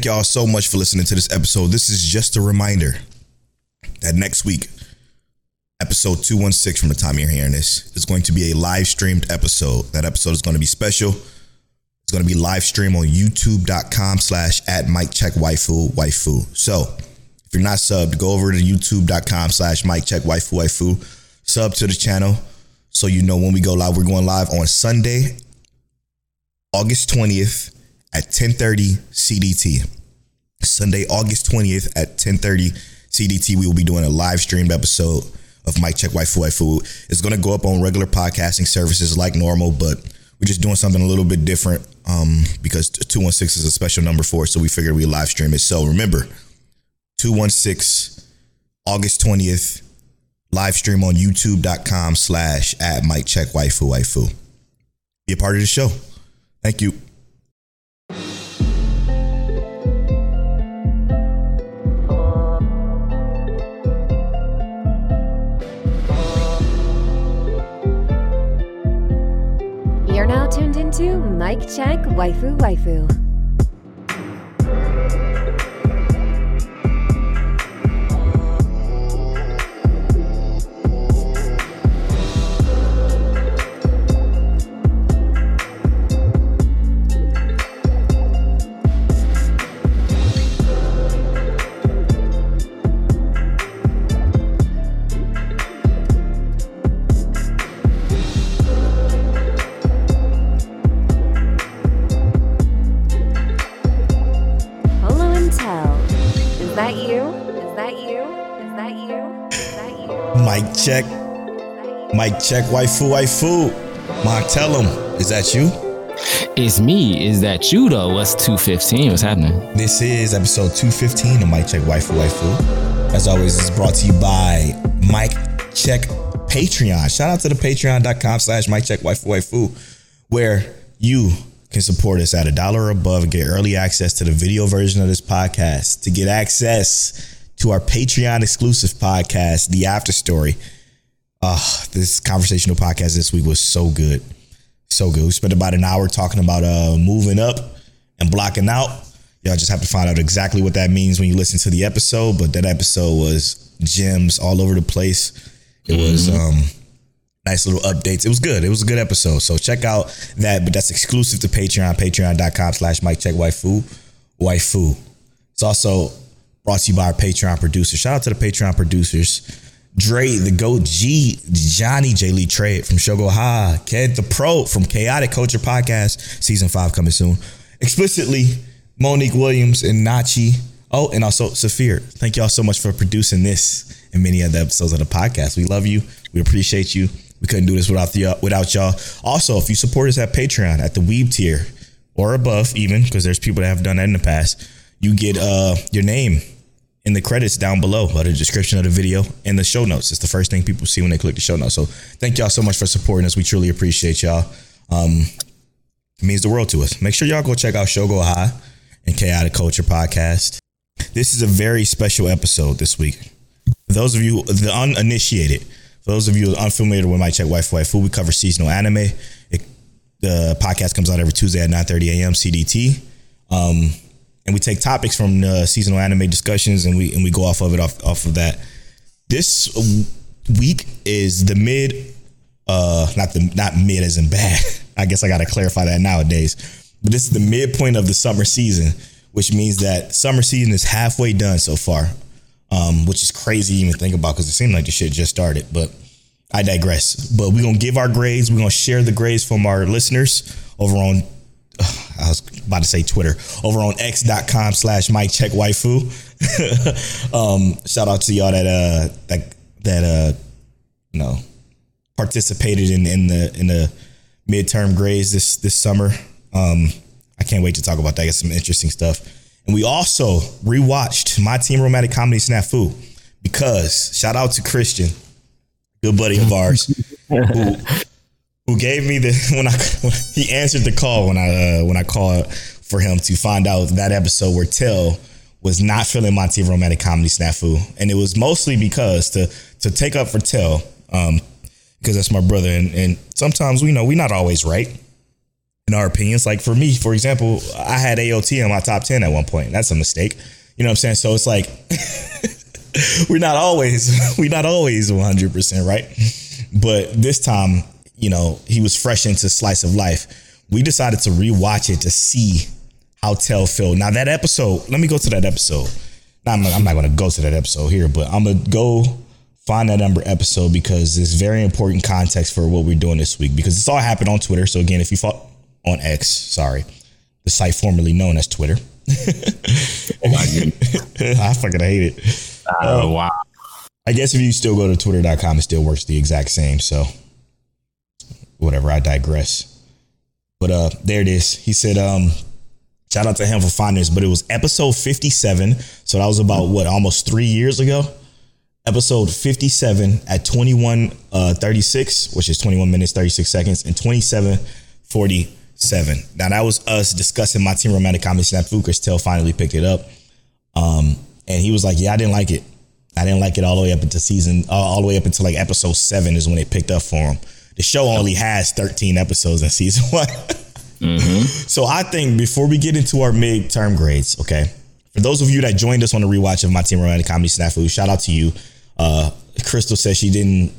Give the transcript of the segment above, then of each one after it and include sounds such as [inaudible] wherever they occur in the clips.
Thank y'all so much for listening to this episode. This is just a reminder that next week, episode 216 from the time you're hearing this, is going to be a live streamed episode. That episode is going to be special. It's going to be live stream on youtube.com slash at Mike Check Waifu Waifu. So if you're not subbed, go over to youtube.com slash Mike Check Waifu Waifu. Sub to the channel so you know when we go live. We're going live on Sunday, August 20th at 10:30 CDT. Sunday, August 20th at 10:30 CDT, we will be doing a live streamed episode of Mike Check Waifu Waifu. It's going to go up on regular podcasting services like normal, but we're just doing something a little bit different um, because 216 is a special number for us, so we figured we live stream it. So remember, 216 August 20th, live stream on youtube.com slash at Mike Check Waifu Waifu. Be a part of the show. Thank you. Now tuned into Mike Check Waifu Waifu. Check. Mike Check Waifu Waifu. Mark, tell him. Is that you? It's me. Is that you though? What's 215? What's happening? This is episode 215 of Mike Check Waifu Waifu. As always, is brought to you by Mike Check Patreon. Shout out to the patreon.com slash Mike Check Waifu Waifu, where you can support us at a dollar or above and get early access to the video version of this podcast, to get access to our Patreon exclusive podcast, The After Story. Ah, this conversational podcast this week was so good. So good. We spent about an hour talking about uh moving up and blocking out. Y'all just have to find out exactly what that means when you listen to the episode. But that episode was gems all over the place. It was um nice little updates. It was good. It was a good episode. So check out that, but that's exclusive to Patreon, patreon.com slash Mike Check Waifu. Waifu. It's also brought to you by our Patreon producers. Shout out to the Patreon producers. Dre, the GOAT G, Johnny JayLeeTrey from Shogo Ha, KedDaPro from Chaotic Culture Podcast, season five coming soon. ExplicitLi, Monique Williams and Nochi. Oh, and also Saafir. Thank y'all so much for producing this and many other episodes of the podcast. We love you. We appreciate you. We couldn't do this without the without y'all. Also, if you support us at Patreon at the Weeb tier or above, even because there's people that have done that in the past, you get uh your name in the credits down below or the description of the video and the show notes. It's the first thing people see when they click the show notes. So thank y'all so much for supporting us. We truly appreciate y'all. Um, it means the world to us. Make sure y'all go check out Show Go High and Chaotic Culture Podcast. This is a very special episode this week. For those of you, the uninitiated, for those of you unfamiliar with My Check Wife Waifu, we cover seasonal anime. It, the podcast comes out every Tuesday at 9.30 a.m. CDT. Um, and we take topics from the seasonal anime discussions and we and we go off of it off, off of that. This week is the mid uh not the not mid as in bad. [laughs] I guess I gotta clarify that nowadays. But this is the midpoint of the summer season, which means that summer season is halfway done so far. Um, which is crazy to even think about because it seemed like the shit just started. But I digress. But we're gonna give our grades. We're gonna share the grades from our listeners over on I was about to say Twitter over on x.com slash Mike Check Waifu. [laughs] um, shout out to y'all that uh that that uh you know participated in in the in the midterm grades this this summer. Um, I can't wait to talk about that. Get some interesting stuff. And we also rewatched my teen romantic comedy snafu because shout out to Christian, good buddy of ours, [laughs] who who gave me the [laughs] when I when he answered the call when I uh, when I called for him to find out that episode where Telle was not feeling teen romantic comedy snafu, and it was mostly because to to take up for Telle, um, because that's my brother, and and sometimes we know we're not always right. in our opinions. Like for me, for example, I had AOT in my top 10 at one point. That's a mistake. You know what I'm saying? So it's like [laughs] we're not always [laughs] we're not always 100% right. But this time, you know, he was fresh into slice of life. We decided to rewatch it to see how Telle felt. Now that episode, let me go to that episode. Now, I'm, I'm not going to go to that episode here, but I'm going to go find that number episode because it's very important context for what we're doing this week because it's all happened on Twitter. So again, if you follow on X, sorry, the site formerly known as Twitter. [laughs] oh [laughs] my I fucking hate it. Oh Um, wow. I guess if you still go to twitter.com, it still works the exact same. So whatever, I digress. But uh there it is. He said, um, shout out to him for finding this, but it was episode 57. So that was about what, almost three years ago? Episode 57 at 21 uh 36, which is 21 minutes, 36 seconds, and 27 47. Now that was us discussing my teen romantic comedy snafu because Telle finally picked it up. Um, and he was like, Yeah, I didn't like it. I didn't like it all the way up into season, uh, all the way up until like episode seven is when it picked up for him. The show only has 13 episodes in season [laughs] one. So I think before we get into our midterm grades, okay, for those of you that joined us on the rewatch of my teen romantic comedy snafu, shout out to you. Uh, Crystal says she didn't,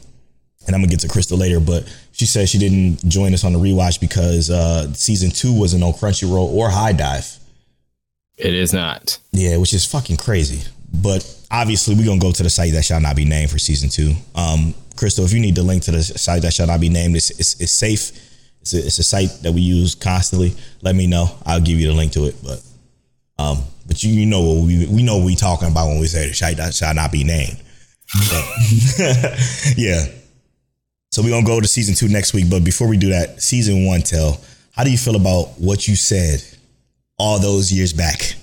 and I'm gonna get to Crystal later, but she said she didn't join us on the rewatch because uh, season two wasn't on Crunchyroll or HIDIVE. It is not. Yeah, which is fucking crazy. But obviously, we're gonna go to the site that shall not be named for season two. Um, Crystal, if you need the link to the site that shall not be named, it's it's, it's safe. It's a, it's a site that we use constantly. Let me know. I'll give you the link to it. But um, but you, you know what we we know what we talking about when we say the site that shall not be named. So, [laughs] yeah. So we're gonna go to season two next week. But before we do that, season one, Telle how do you feel about what you said all those years back?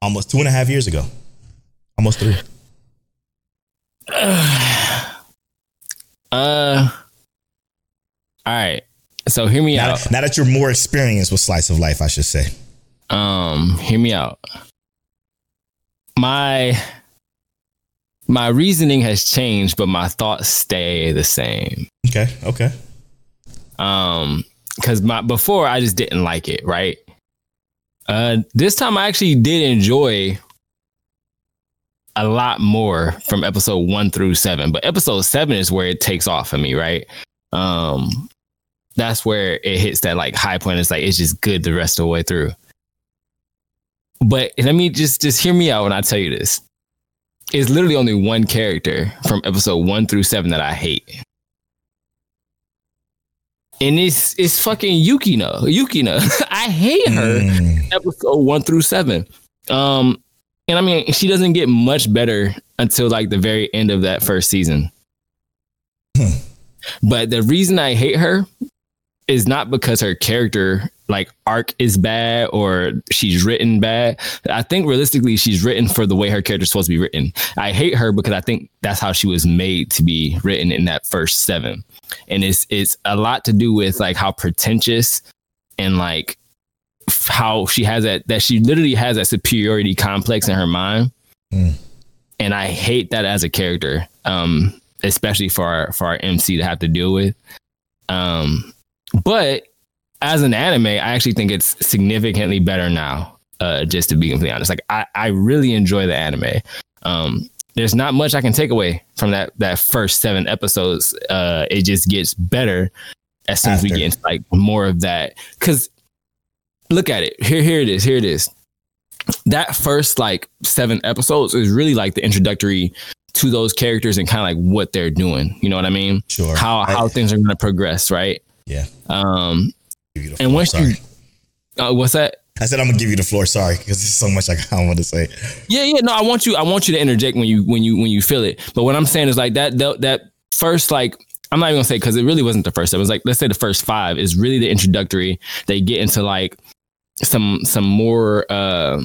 Almost two and a half years ago. Almost three. [sighs] [sighs] Uh. All right. So hear me Now, out. now that you're more experienced with slice of life, I should say. Um, hear me out. My my reasoning has changed, but my thoughts stay the same. Okay. Okay. Um, because my before I just didn't like it, right? Uh, this time I actually did enjoy a lot more from episode one through seven, but episode seven is where it takes off for me, right? Um, that's where it hits that like high point. It's like it's just good the rest of the way through. But let me just just hear me out when I tell you this. It's literally only one character from episode one through seven that I hate and it's it's fucking Yukino. Yukino. [laughs] I hate her. Mm, Episode one through seven. Um, and I mean, she doesn't get much better until like the very end of that first season. Hmm. But the reason I hate her is not because her character like arc is bad or she's written bad. I think realistically she's written for the way her character's supposed to be written. I hate her because I think that's how she was made to be written in that first seven. And it's it's a lot to do with like how pretentious and like how she has that that she literally has that superiority complex in her mind. Mm. And I hate that as a character. Um especially for our for our MC to have to deal with. Um but as an anime, I actually think it's significantly better now. Uh, just to be completely honest, like I, I really enjoy the anime. Um, there's not much I can take away from that that first seven episodes. Uh, it just gets better as soon as we get into like more of that. Because look at it here, here it is, here it is. That first like seven episodes is really like the introductory to those characters and kind of like what they're doing. You know what I mean? sure. How I- how things are going to progress, right? yeah. Um, the and once sorry. you, uh, what's that? I said I'm gonna give you the floor. Sorry, because there's so much I I want to say. Yeah, yeah. No, I want you. I want you to interject when you when you when you feel it. But what I'm saying is like that that, that first like I'm not even gonna say because it really wasn't the first. It was like let's say the first five is really the introductory. They get into like some some more uh,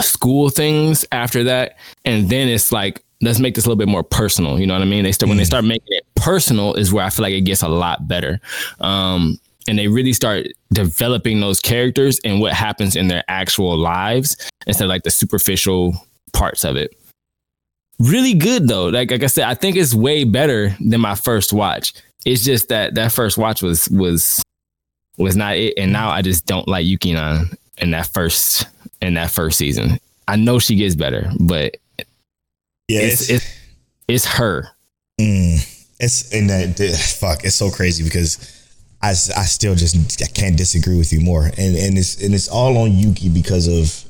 school things after that, and then it's like let's make this a little bit more personal. You know what I mean? They start when they Mm. start making it personal is where I feel like it gets a lot better. Um, and they really start developing those characters and what happens in their actual lives instead of like the superficial parts of it. Really good though. Like like I said, I think it's way better than my first watch. It's just that that first watch was was was not it, and now I just don't like Yukino in that first in that first season. I know she gets better, but Yeah, it's it's, it's her. Mm, it's and that fuck. It's so crazy because I, I still just I can't disagree with you more, and and it's and it's all on Yuki because of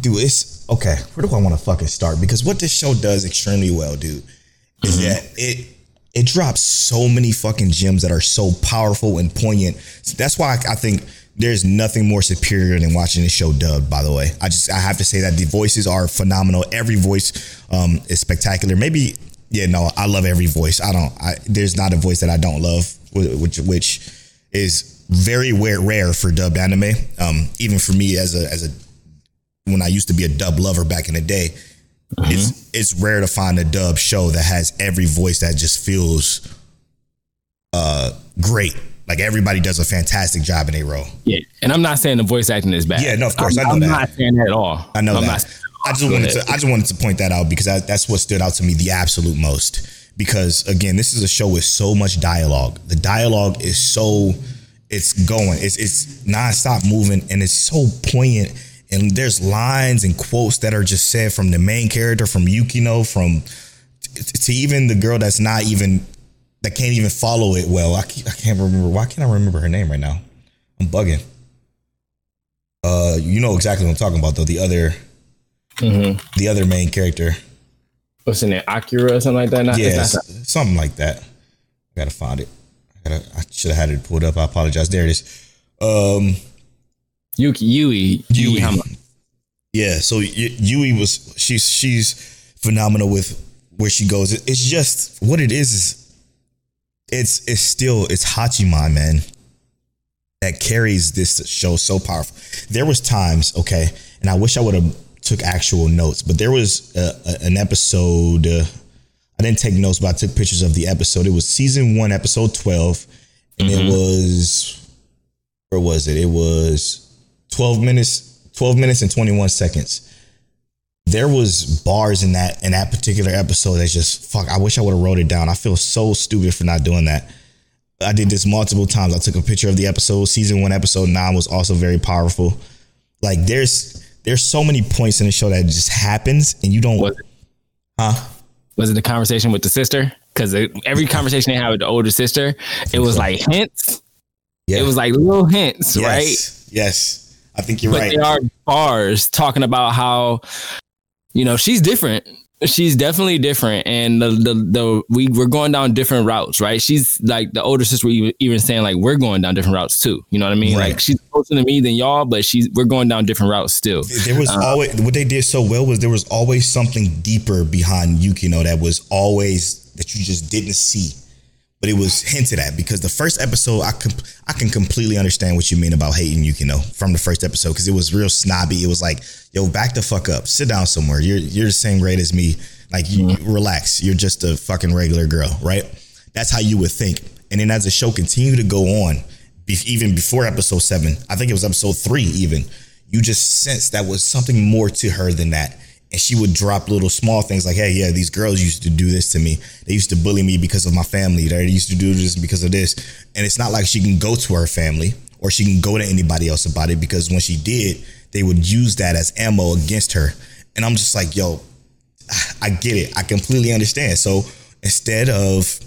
dude. It's okay. Where do I want to fucking start? Because what this show does extremely well, dude, is that it it drops so many fucking gems that are so powerful and poignant. That's why I, I think there's nothing more superior than watching this show dubbed. By the way, I just I have to say that the voices are phenomenal. Every voice um, is spectacular. Maybe yeah, no, I love every voice. I don't. I, there's not a voice that I don't love, which which is very rare, rare for dubbed anime. Um, even for me as a as a when I used to be a dub lover back in the day, it's it's rare to find a dub show that has every voice that just feels uh great. Like everybody does a fantastic job in a role. Yeah, and I'm not saying the voice acting is bad. Yeah, no, of course, I'm, I know I'm that. not saying that at all. I know I'm that. Not, I just wanted to I just wanted to point that out because I, that's what stood out to me the absolute most. Because again, this is a show with so much dialogue. The dialogue is so it's going. It's it's nonstop moving and it's so poignant. And there's lines and quotes that are just said from the main character, from Yukino, from t- to even the girl that's not even that can't even follow it well. I, keep, I can't remember. Why can't I remember her name right now? I'm bugging. Uh, you know exactly what I'm talking about though. The other, the other main character. What's in there? Akira or something like that? Not, Yeah, not- something like that. I gotta find it. I, gotta, I should have had it pulled up. I apologize. There it is. Um, Yuki Yui Yui. Yeah, so Yui was she's she's phenomenal with where she goes. It's just what it is is it's it's still it's Hachiman, man, that carries this show so powerful. There was times, okay, and I wish I would have took actual notes, but there was a, a- an episode. Uh, I didn't take notes, but I took pictures of the episode. It was season one, episode twelve, and it was where was it? It was twelve minutes, twelve minutes and twenty one seconds. There was bars in that in that particular episode that's just fuck. I wish I would have wrote it down. I feel so stupid for not doing that. I did this multiple times. I took a picture of the episode. Season one, episode nine was also very powerful. Like there's there's so many points in the show that just happens and you don't. Was it, Huh? was it the conversation with the sister? Because every conversation they had with the older sister, it was like hints. Yeah. It was like little hints, right? yes. I think you're but right. there are bars talking about how you know she's different. She's definitely different. And the the, the we we're going down different routes right? She's like the older sister even, saying like we're going down different routes too. You know what i mean? Right. like she's closer to me than y'all but she's we're going down different routes still. There was Uh, always what they did so well was there was always something deeper behind Yukino that was always that you just didn't see, but it was hinted at because the first episode I com- I can completely understand what you mean about hating Yukino from the first episode because it was real snobby. It was like, yo, back the fuck up, sit down somewhere. You're you're the same grade as me. Like, you mm-hmm. relax. You're just a fucking regular girl, right? That's how you would think. And then as the show continued to go on, even before episode seven, I think it was episode three, even you just sensed that was something more to her than that. And she would drop little small things like, hey, yeah, these girls used to do this to me. They used to bully me because of my family. They used to do this because of this. And it's not like she can go to her family or she can go to anybody else about it because when she did, they would use that as ammo against her. And I'm just like, yo, [sighs] I get it. I completely understand. So instead of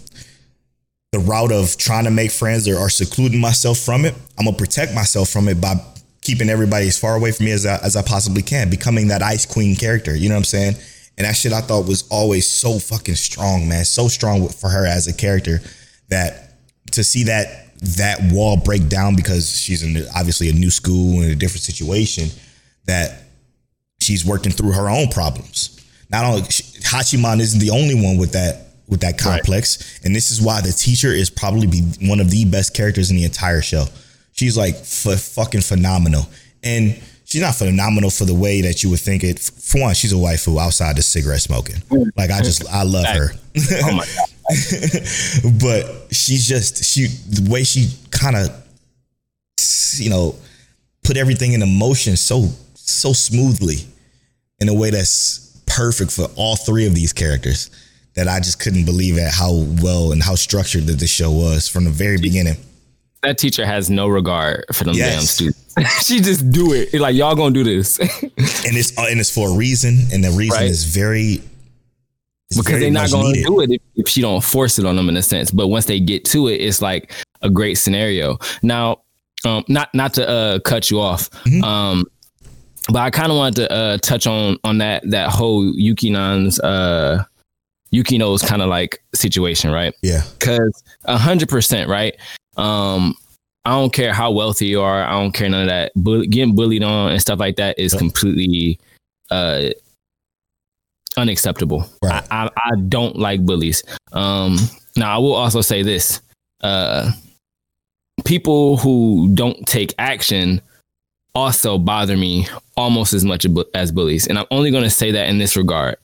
the route of trying to make friends or, or secluding myself from it, I'm gonna protect myself from it by keeping everybody as far away from me as I, as I possibly can, becoming that ice queen character. You know what I'm saying? And that shit I thought was always so fucking strong, man. So strong for her as a character that to see that that wall break down because she's in obviously a new school and a different situation that she's working through her own problems. Not only Hachiman isn't the only one with that with that complex, and this is why the teacher is probably be one of the best characters in the entire show. She's like fucking phenomenal, and she's not phenomenal for the way that you would think it. For one, she's a waifu outside the cigarette smoking. Like I just I love her. oh my god [laughs] but she's just she the way she kind of you know put everything into motion so so smoothly in a way that's perfect for all three of these characters that I just couldn't believe at how well and how structured that the show was from the very beginning. That teacher has no regard for them Yes. damn students. [laughs] she just do it. Like y'all gonna do this [laughs] and it's uh, and it's for a reason, and the reason Right. is very because they're not gonna needed. do it if, if she don't force it on them in a sense. But once they get to it, it's like a great scenario. Now, um, not not to uh, cut you off, Mhm. um, but I kind of wanted to uh, touch on on that that whole Yukinan's uh, Yukino's kind of like situation, right? Yeah, because a hundred percent, right? Um, I don't care how wealthy you are. I don't care none of that. Bull- getting bullied on and stuff like that is completely uh, unacceptable. Right. I, I, I don't like bullies. Um, now I will also say this: uh, people who don't take action also bother me almost as much as bullies, and I'm only going to say that in this regard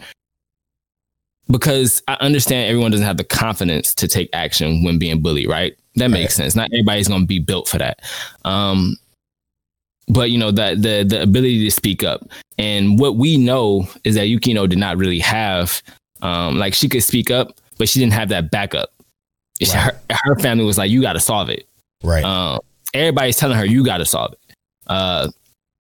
because I understand everyone doesn't have the confidence to take action when being bullied, right? That makes sense. Not everybody's going to be built for that. Um, but you know that the the ability to speak up, and what we know is that Yukino did not really have, um, like she could speak up, but she didn't have that backup. Right. Her, her family was like, "You got to solve it." right. Um, everybody's telling her you got to solve it. Uh,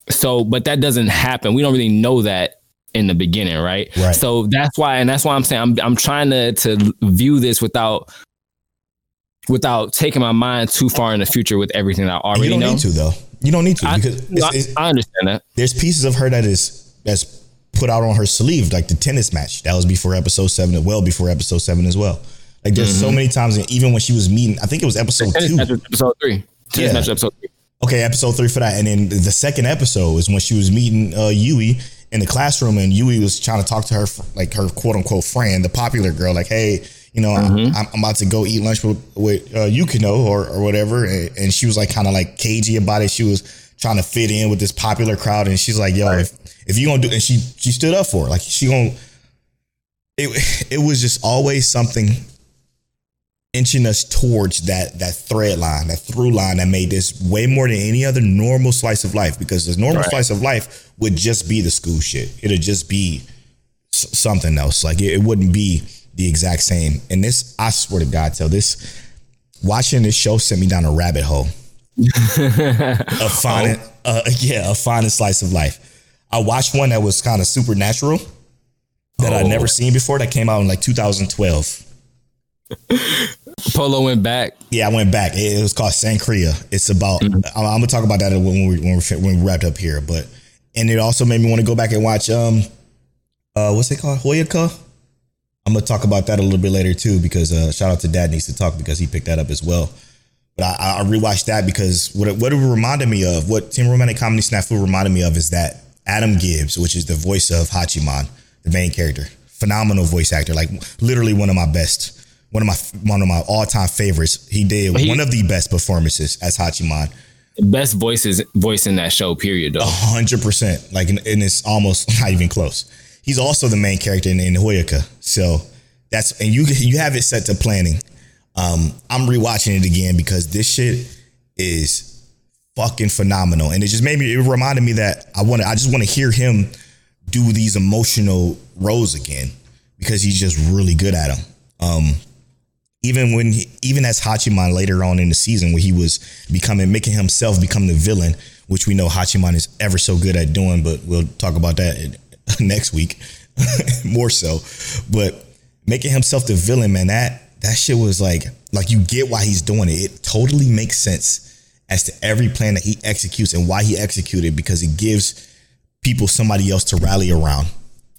so, but that doesn't happen. We don't really know that in the beginning, right? Right. So that's why, and that's why I'm saying I'm I'm trying to to view this without without taking my mind too far in the future with everything that I already you don't know. need to though. You don't need to I, because no, it's, it's, I understand that. there's pieces of her that is that's put out on her sleeve, like the tennis match. That was before episode seven, well before episode seven as well. Like there's so many times, and even when she was meeting, I think it was episode two. episode three. Tennis Yeah. match episode three. Okay, episode three for that, and then the second episode is when she was meeting uh, Yui in the classroom, and Yui was trying to talk to her, like her quote unquote friend, the popular girl, like, hey, you know, I'm, I'm about to go eat lunch with with uh, Yukino or or whatever, and, and she was like kind of like cagey about it. She was trying to fit in with this popular crowd, and she's like, yo, if if you gonna do, and she she stood up for it, like she gonna. It [laughs] it was just always something inching us towards that that thread line, that through line that made this way more than any other normal slice of life. Because the normal Right. slice of life would just be the school shit. It'd just be s- something else. Like it, it wouldn't be the exact same. And this, I swear to God, Telle this watching this show sent me down a rabbit hole. [laughs] a fine, uh, yeah, a fine slice of life. I watched one that was kind of supernatural that I'd Oh. never seen before. That came out in like 2012. Polow went back. Yeah, I went back. It, it was called Sankarea. It's about. I'm, I'm gonna talk about that when we when we when we wrapped up here. But and it also made me want to go back and watch um, uh, what's it called, Hyouka. I'm gonna talk about that a little bit later too because uh, shout out to Dad needs to talk because he picked that up as well. But I, I rewatched that because what it, what it reminded me of, what Teen Romantic Comedy Snafu reminded me of, is that Adam Gibbs, which is the voice of Hachiman, the main character, phenomenal voice actor, like literally one of my best, one of my one of my all time favorites. He did he- one of the best performances as Hachiman, Best voices voice in that show. Period. Though. hundred percent. Like, and and it's almost [laughs] not even close. He's also the main character in, in Hyouka, so that's and you you have it set to planning. Um, I'm rewatching it again because this shit is fucking phenomenal, and it just made me. It reminded me that I want to. I just want to hear him do these emotional roles again because he's just really good at them. Um, even when he, even as Hachiman later on in the season where he was becoming making himself become the villain, which we know Hachiman is ever so good at doing, but we'll talk about that [laughs] next week [laughs] more so. But making himself the villain, man, that that shit was like like you get why he's doing it. It totally makes sense as to every plan that he executes and why he executed because it gives people somebody else to rally around.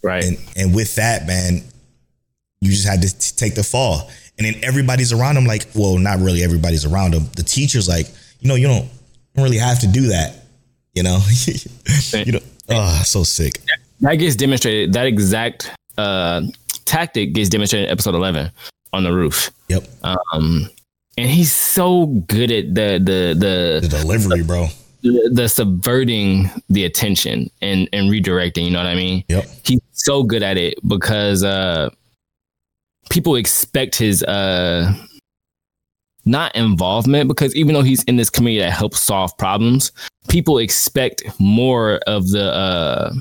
Right. And and with that, man, you just had to t- take the fall. And then everybody's around him, like, well, not really everybody's around him. The teacher's like, you know, you don't, you don't really have to do that. You know, [laughs] you know, oh, so sick. That gets demonstrated. That exact uh, tactic gets demonstrated in episode eleven on the roof. Yep, Um, and he's so good at the the the the delivery, bro. the, the subverting the attention and and redirecting. You know what I mean? Yep, He's so good at it because uh, people expect his uh not involvement because even though he's in this committee that helps solve problems, people expect more of the uh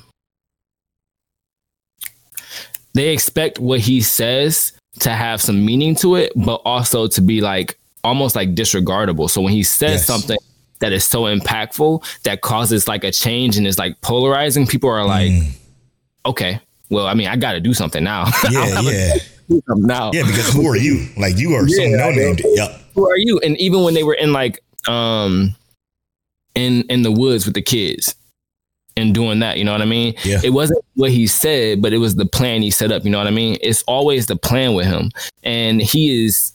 they expect what he says to have some meaning to it, but also to be like almost like disregardable. So when he says Yes. something that is so impactful that causes like a change and is like polarizing, people are like, Mm. okay, well, I mean, I got to do something now. [laughs] Yeah, yeah. now. Yeah, because who are you? Like you are Yeah, no name. Yep. Who are you? And even when they were in like um in in the woods with the kids and doing that, you know what I mean? Yeah. It wasn't what he said, but it was the plan he set up, you know what I mean? It's always the plan with him. And he is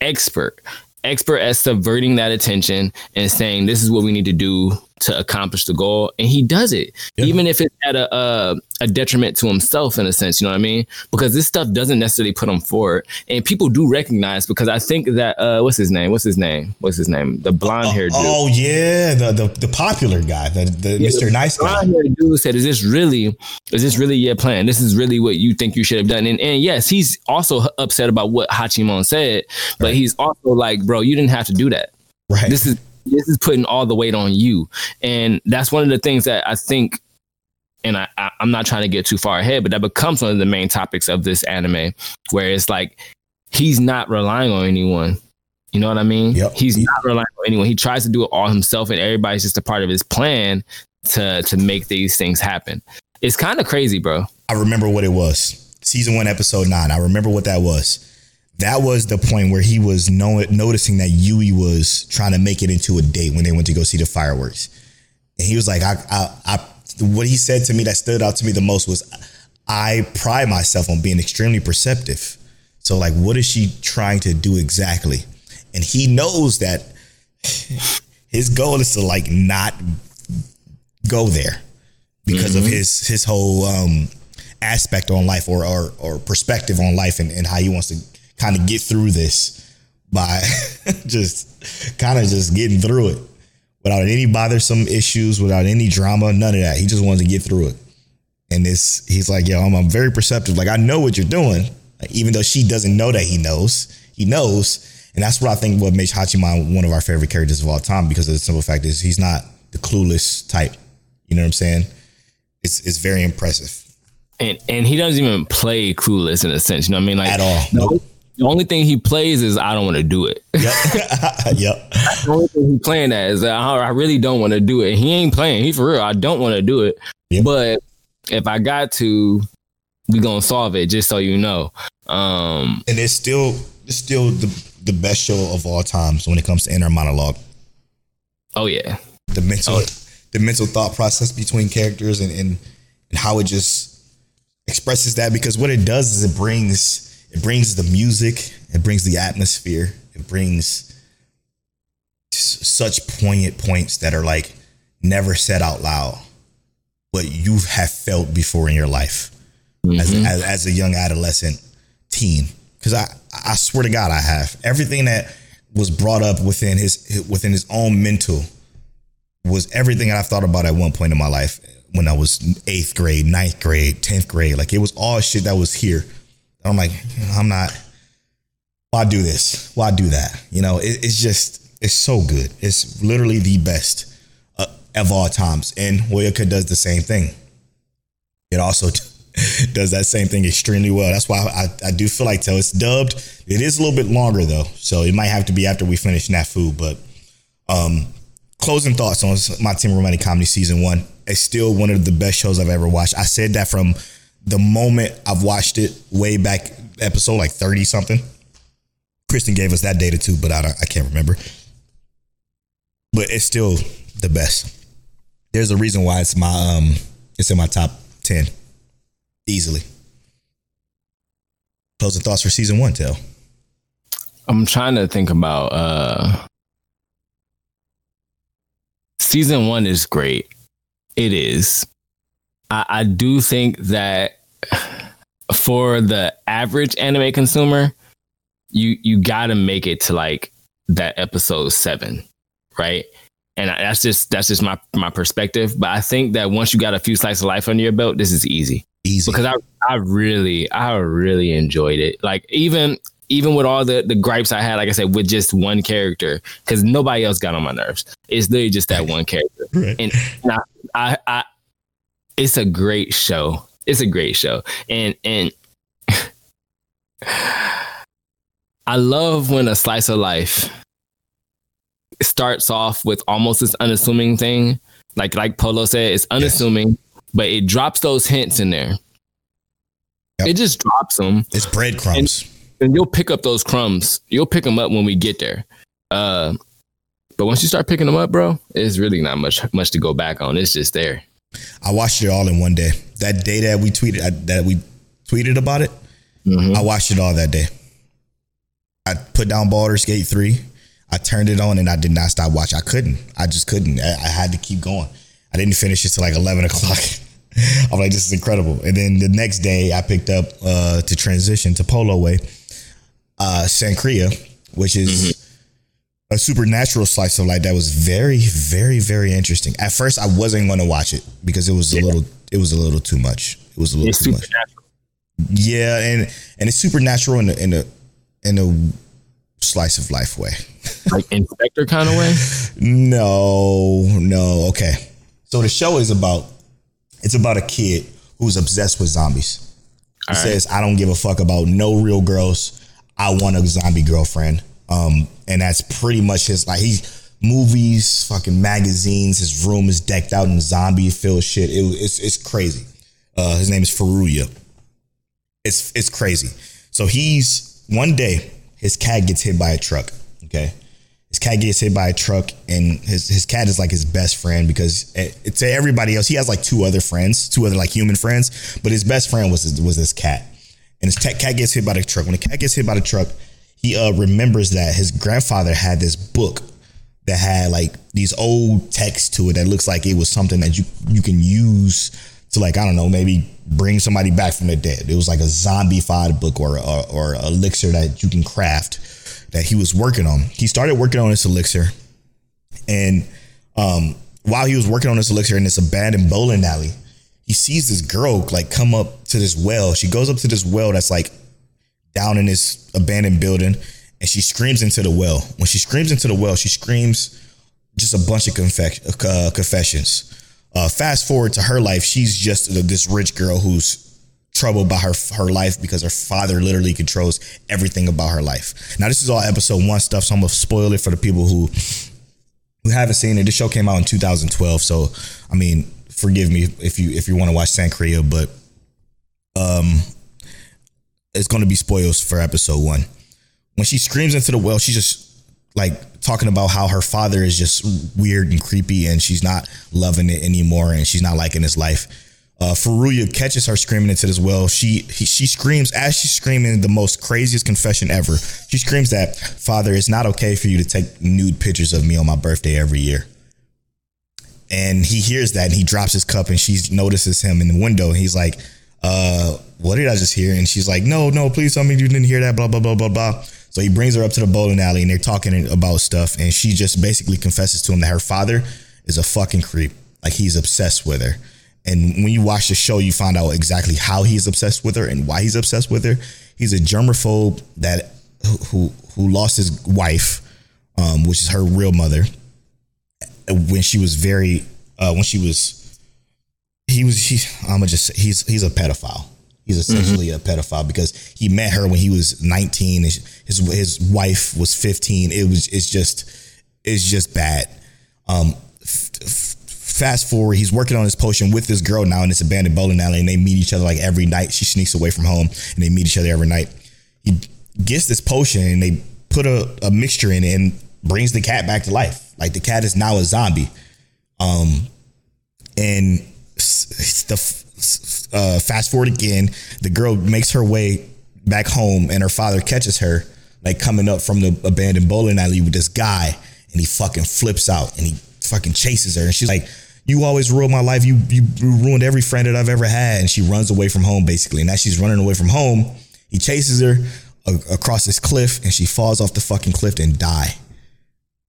expert, expert at subverting that attention and saying this is what we need to do to accomplish the goal. And he does it, Yeah. even if it's at a, a a detriment to himself in a sense, you know what I mean? Because this stuff doesn't necessarily put him forward. And people do recognize because I think that uh what's his name? What's his name? What's his name? The blonde haired dude. Oh yeah, the, the the popular guy, the the Yeah, Mr. the Nice guy. blonde haired dude said, "Is this really? Is this really your plan? This is really what you think you should have done?" And and yes, he's also upset about what Hachiman said, but Right. he's also like, "Bro, you didn't have to do that. Right. This is this is putting all the weight on you." And that's one of the things that I think. And I, I, I'm not trying to get too far ahead, but that becomes one of the main topics of this anime, where it's like he's not relying on anyone. You know what I mean? Yep. He's not relying on anyone. He tries to do it all himself, and everybody's just a part of his plan to to make these things happen. It's kind of crazy, bro. I remember what it was. Season one, episode nine. I remember what that was. That was the point where he was know- noticing that Yui was trying to make it into a date when they went to go see the fireworks. And he was like, I, I, I, what he said to me that stood out to me the most was, I pride myself on being extremely perceptive. So, like, what is she trying to do exactly? And he knows that [laughs] his goal is to like not go there because of his his whole um aspect on life or or, or perspective on life and, and how he wants to kind of get through this by [laughs] just kind of just getting through it without any bothersome issues without any drama none of that. He just wants to get through it. And this he's like yo I'm, I'm very perceptive. Like i know what you're doing like, even though she doesn't know that he knows. He knows. And that's what i think what makes hachiman one of our favorite characters of all time because of the simple fact is he's not the clueless type. You know what i'm saying? It's it's very impressive. And and he doesn't even play clueless in a sense. You know what I mean? Like at all. The, nope. The only thing he plays is I don't want to do it. [laughs] yep [laughs] yep the only thing he's playing that is that I I really don't want to do it. He ain't playing. He for real. I don't want to do it. Yep. But if I got to, we gonna solve it. Just so you know. Um, and it's still it's still the the best show of all times when it comes to inner monologue oh yeah, the mental Oh. the mental thought process between characters and, and and how it just expresses that because what it does is it brings it brings the music it brings the atmosphere it brings such poignant points that are like never said out loud but you have felt before in your life as, Mhm. as, as a young adolescent teen because I, I swear to god i have everything that was brought up within his within his own mental was everything that I've thought about at one point in my life when I was eighth grade, ninth grade, tenth grade. Like it was all shit that was here. I'm like, I'm not. Why do this? Why do that? You know, it, it's just it's so good. It's literally the best uh, of all times. And Hyouka does the same thing. It also [laughs] does that same thing extremely well. That's why I, I do feel like till it's dubbed. It is a little bit longer though, so it might have to be after we finish Snafu. But um, closing thoughts on my teen romantic comedy season one. It's still one of the best shows I've ever watched. I said that from the moment I've watched it way back, episode like thirty something. Kristen gave us that data too, but I I can't remember. But it's still the best. There's a reason why it's my um it's in my top ten easily. Closing thoughts for season one, Telle. I'm trying to think about. uh Season one is great. It is. I, I do think that for the average anime consumer, you you got to make it to like that episode seven, right? And I- that's just that's just my my perspective. But I think that once you got a few slices of life under your belt, this is easy Easy. because I I really I really enjoyed it. Like even even with all the the gripes I had, like I said, with just one character, because nobody else got on my nerves. It's literally just that one character, Right. and, and I, I I it's a great show. It's a great show, and and [sighs] I love when a slice of life starts off with almost this unassuming thing. Like like Polow said, it's unassuming, yes. but it drops those hints in there. Yep. It just drops them. It's breadcrumbs. And, and, you'll pick up those crumbs. You'll pick them up when we get there. Uh, but once you start picking them up, bro, it's really not much much to go back on. It's just there. I watched it all in one day. That day that we tweeted that we tweeted about it, mm-hmm. I watched it all that day. I put down Baldur's Gate 3. I turned it on and I did not stop watching. I couldn't. I just couldn't. I, I had to keep going. I didn't finish it till like 11 o'clock. [laughs] I'm like, this is incredible. And then the next day, I picked up uh, to transition to Polow Way, uh, Sankarea, which is mm-hmm. A supernatural slice of life that was very, very, very interesting. At first, I wasn't going to watch it because it was a yeah. little, it was a little too much. It was a little it's too much. Yeah, and and it's supernatural in the in the in a slice of life way. [laughs] like inspector kind of way? No, no. Okay. So the show is about it's about a kid who's obsessed with zombies. He All says. I don't give a fuck about no real girls. I want a zombie girlfriend. Um, and that's pretty much his like he's movies, fucking magazines. His room is decked out in zombie filled shit. It, it's it's crazy. Uh, his name is Furuya. It's it's crazy. So he's one day his cat gets hit by a truck. Okay. His cat gets hit by a truck, and his, his cat is like his best friend because it, it, to everybody else, he has like two other friends, two other like human friends, but his best friend was his, was this cat. And his cat gets hit by the truck. When the cat gets hit by the truck, he uh, remembers that his grandfather had this book that had like these old texts to it that looks like it was something that you you can use to like I don't know maybe bring somebody back from the dead. It was like a zombified book or or, or elixir that you can craft that he was working on. He started working on this elixir, and um, while he was working on this elixir in this abandoned bowling alley, he sees this girl like come up to this well. She goes up to this well that's like down in this abandoned building, and she screams into the well. When she screams into the well, she screams just a bunch of confec- uh, confessions uh, fast forward to her life, she's just this rich girl who's troubled by her her life because her father literally controls everything about her life. Now, this is all episode one stuff, so I'm gonna spoil it for the people who who haven't seen it. This show came out in 2012, so I mean, forgive me if you if you want to watch Sankarea, but um, it's gonna be spoils for episode one. When she screams into the well, she's just like talking about how her father is just weird and creepy and she's not loving it anymore and she's not liking his life. Uh, Furuya catches her screaming into this well. She he, she screams as she's screaming the most craziest confession ever. She screams that, "Father, it's not okay for you to take nude pictures of me on my birthday every year." And he hears that and he drops his cup and she notices him in the window and he's like, "Uh, what did I just hear?" And she's like, "No, no, please tell me you didn't hear that." Blah blah blah blah blah. So he brings her up to the bowling alley and they're talking about stuff. And she just basically confesses to him that her father is a fucking creep. Like he's obsessed with her. And when you watch the show, you find out exactly how he's obsessed with her and why he's obsessed with her. He's a germaphobe that who who lost his wife, um, which is her real mother, when she was very uh, when she was he was he I'm gonna just say he's he's a pedophile. He's essentially mm-hmm. a pedophile because he met her when he was 19. His his wife was 15. It was it's just it's just bad. Um, f- f- fast forward, he's working on his potion with this girl now in this abandoned bowling alley, and they meet each other like every night. She sneaks away from home, and they meet each other every night. He gets this potion, and they put a, a mixture in it and brings the cat back to life. Like the cat is now a zombie. Um, and the uh, fast forward again, the girl makes her way back home, and her father catches her like coming up from the abandoned bowling alley with this guy, and he fucking flips out and he fucking chases her, and she's like. You always ruined my life. You you ruined every friend that I've ever had, and she runs away from home basically. And as she's running away from home, he chases her across this cliff, and she falls off the fucking cliff and die.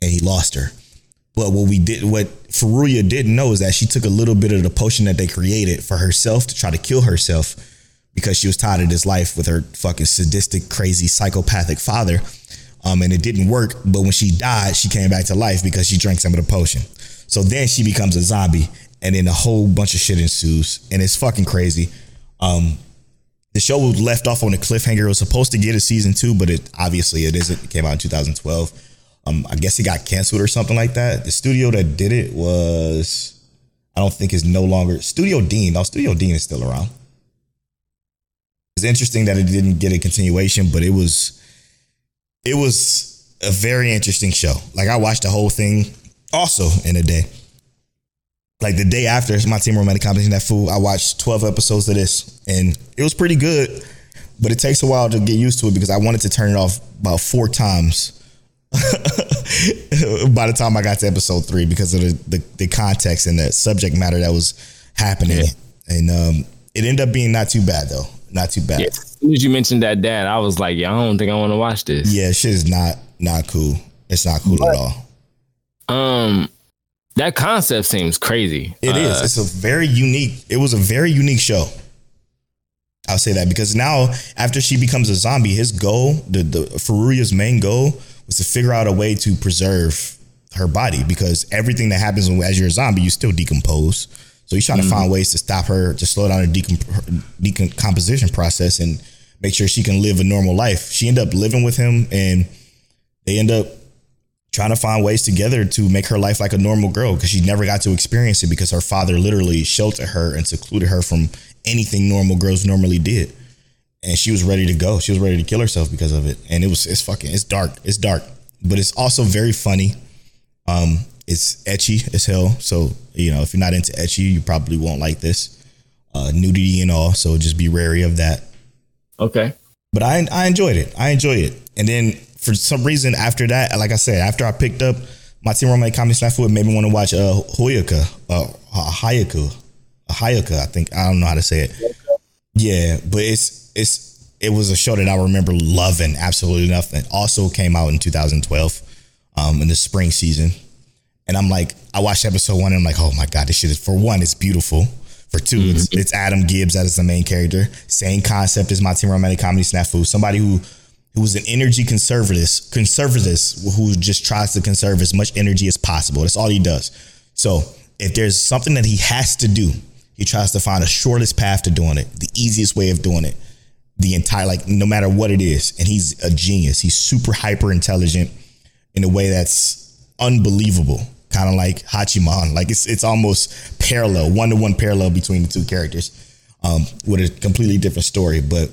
And he lost her. But what we did, what Furuya didn't know is that she took a little bit of the potion that they created for herself to try to kill herself because she was tired of this life with her fucking sadistic, crazy, psychopathic father. Um, and it didn't work. But when she died, she came back to life because she drank some of the potion. So then she becomes a zombie, and then a whole bunch of shit ensues, and it's fucking crazy. Um, the show was left off on a cliffhanger. It was supposed to get a season two, but it obviously it isn't. It came out in 2012. Um, I guess it got canceled or something like that. The studio that did it was, I don't think is no longer Studio Deen. No, Studio Deen is still around. It's interesting that it didn't get a continuation, but it was, it was a very interesting show. Like I watched the whole thing also in a day. Like the day after my team romantic competition that fool, I watched 12 episodes of this and it was pretty good. But it takes a while to get used to it because I wanted to turn it off about four times [laughs] by the time I got to episode three because of the, the, the context and the subject matter that was happening. Yeah. And um, it ended up being not too bad though. Not too bad. Yeah. As soon as you mentioned that dad, I was like, yeah, I don't think I want to watch this. Yeah, shit is not not cool. It's not cool but, at all. Um that concept seems crazy. It uh, is. It's a very unique. It was a very unique show. I'll say that because now after she becomes a zombie, his goal, the the Furuya's main goal was to figure out a way to preserve her body because everything that happens when, as you're a zombie, you still decompose. So he's trying mm-hmm. to find ways to stop her, to slow down her decomp- decomposition process and make sure she can live a normal life. She ended up living with him and they end up trying to find ways together to make her life like a normal girl because she never got to experience it because her father literally sheltered her and secluded her from anything normal girls normally did. And she was ready to go. She was ready to kill herself because of it. And it was it's fucking it's dark. It's dark. But it's also very funny. Um, it's ecchi as hell. So, you know, if you're not into ecchi, you probably won't like this. Uh, nudity and all. So just be wary of that. Okay. But I I enjoyed it. I enjoyed it. And then for some reason after that, like I said, after I picked up my teen romantic comedy snafu, it made me want to watch uh Hoyaka, uh Hayaku, A Hayaka. I think I don't know how to say it. Yeah, but it's it's it was a show that I remember loving absolutely enough, nothing. Also came out in 2012, um, in the spring season, and I'm like, I watched episode one and I'm like, oh my god, this shit is for one, it's beautiful. For 2 mm-hmm. it's, it's Adam Gibbs that is the main character. Same concept as my teen romantic comedy snafu. Somebody who who was an energy conservatist, conservatist who just tries to conserve as much energy as possible. That's all he does. So if there's something that he has to do, he tries to find the shortest path to doing it, the easiest way of doing it, the entire like no matter what it is. And he's a genius. He's super hyper intelligent in a way that's unbelievable. Kind of like Hachiman. Like it's it's almost parallel, one to one parallel between the two characters. Um, with a completely different story, but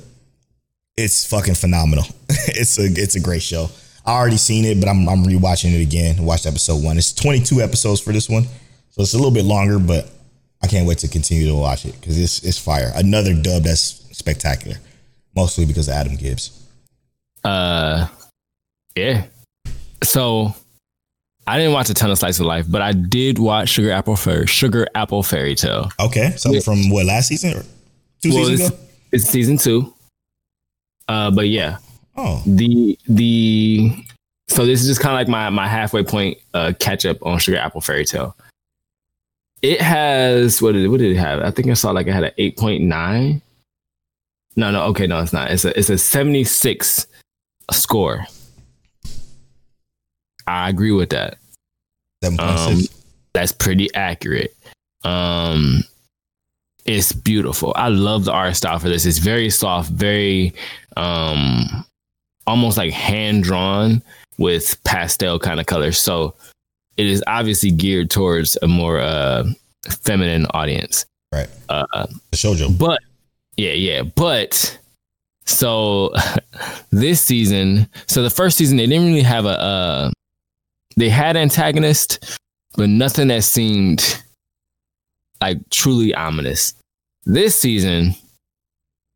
it's fucking phenomenal. [laughs] it's a it's a great show. I already seen it, but I'm I'm rewatching it again. Watched episode one. It's 22 episodes for this one, so it's a little bit longer, but I can't wait to continue to watch it because it's it's fire. Another dub that's spectacular, mostly because of Adam Gibbs. Uh, yeah. So I didn't watch a ton of Slice of Life, but I did watch Sugar Apple Fairy Sugar Apple Fairy Tale. Okay, something yeah. from what last season or two well, seasons it's, ago? It's season two. Uh, but yeah. Oh. The the so this is just kind of like my my halfway point uh catch up on Sugar Apple Fairy Tale. It has what did it, what did it have? I think I saw like it had an eight point nine. No, no, okay, no, it's not. It's a it's a seventy six score. I agree with that. Um, that's pretty accurate. Um, it's beautiful. I love the art style for this. It's very soft, very um almost like hand drawn with pastel kind of colors. So it is obviously geared towards a more uh feminine audience. Right. Uh the shoujo. But yeah, yeah. But so [laughs] this season, so the first season they didn't really have a uh they had antagonist, but nothing that seemed like truly ominous. This season,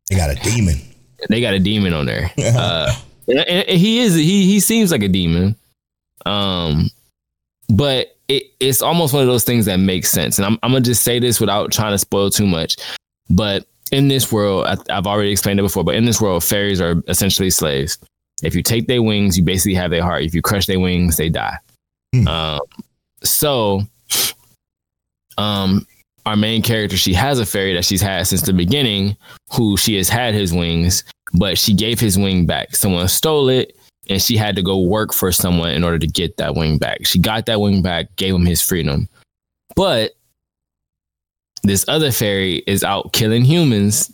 they got a demon. [laughs] They got a demon on there. [laughs] uh, and, and he is he he seems like a demon. Um, but it, it's almost one of those things that makes sense. And I'm I'm gonna just say this without trying to spoil too much. But in this world, I, I've already explained it before. But in this world, fairies are essentially slaves. If you take their wings, you basically have their heart. If you crush their wings, they die. Hmm. Um, so, um, our main character, she has a fairy that she's had since the beginning, who she has had his wings, but she gave his wing back. Someone stole it, and she had to go work for someone in order to get that wing back. She got that wing back, gave him his freedom. But this other fairy is out killing humans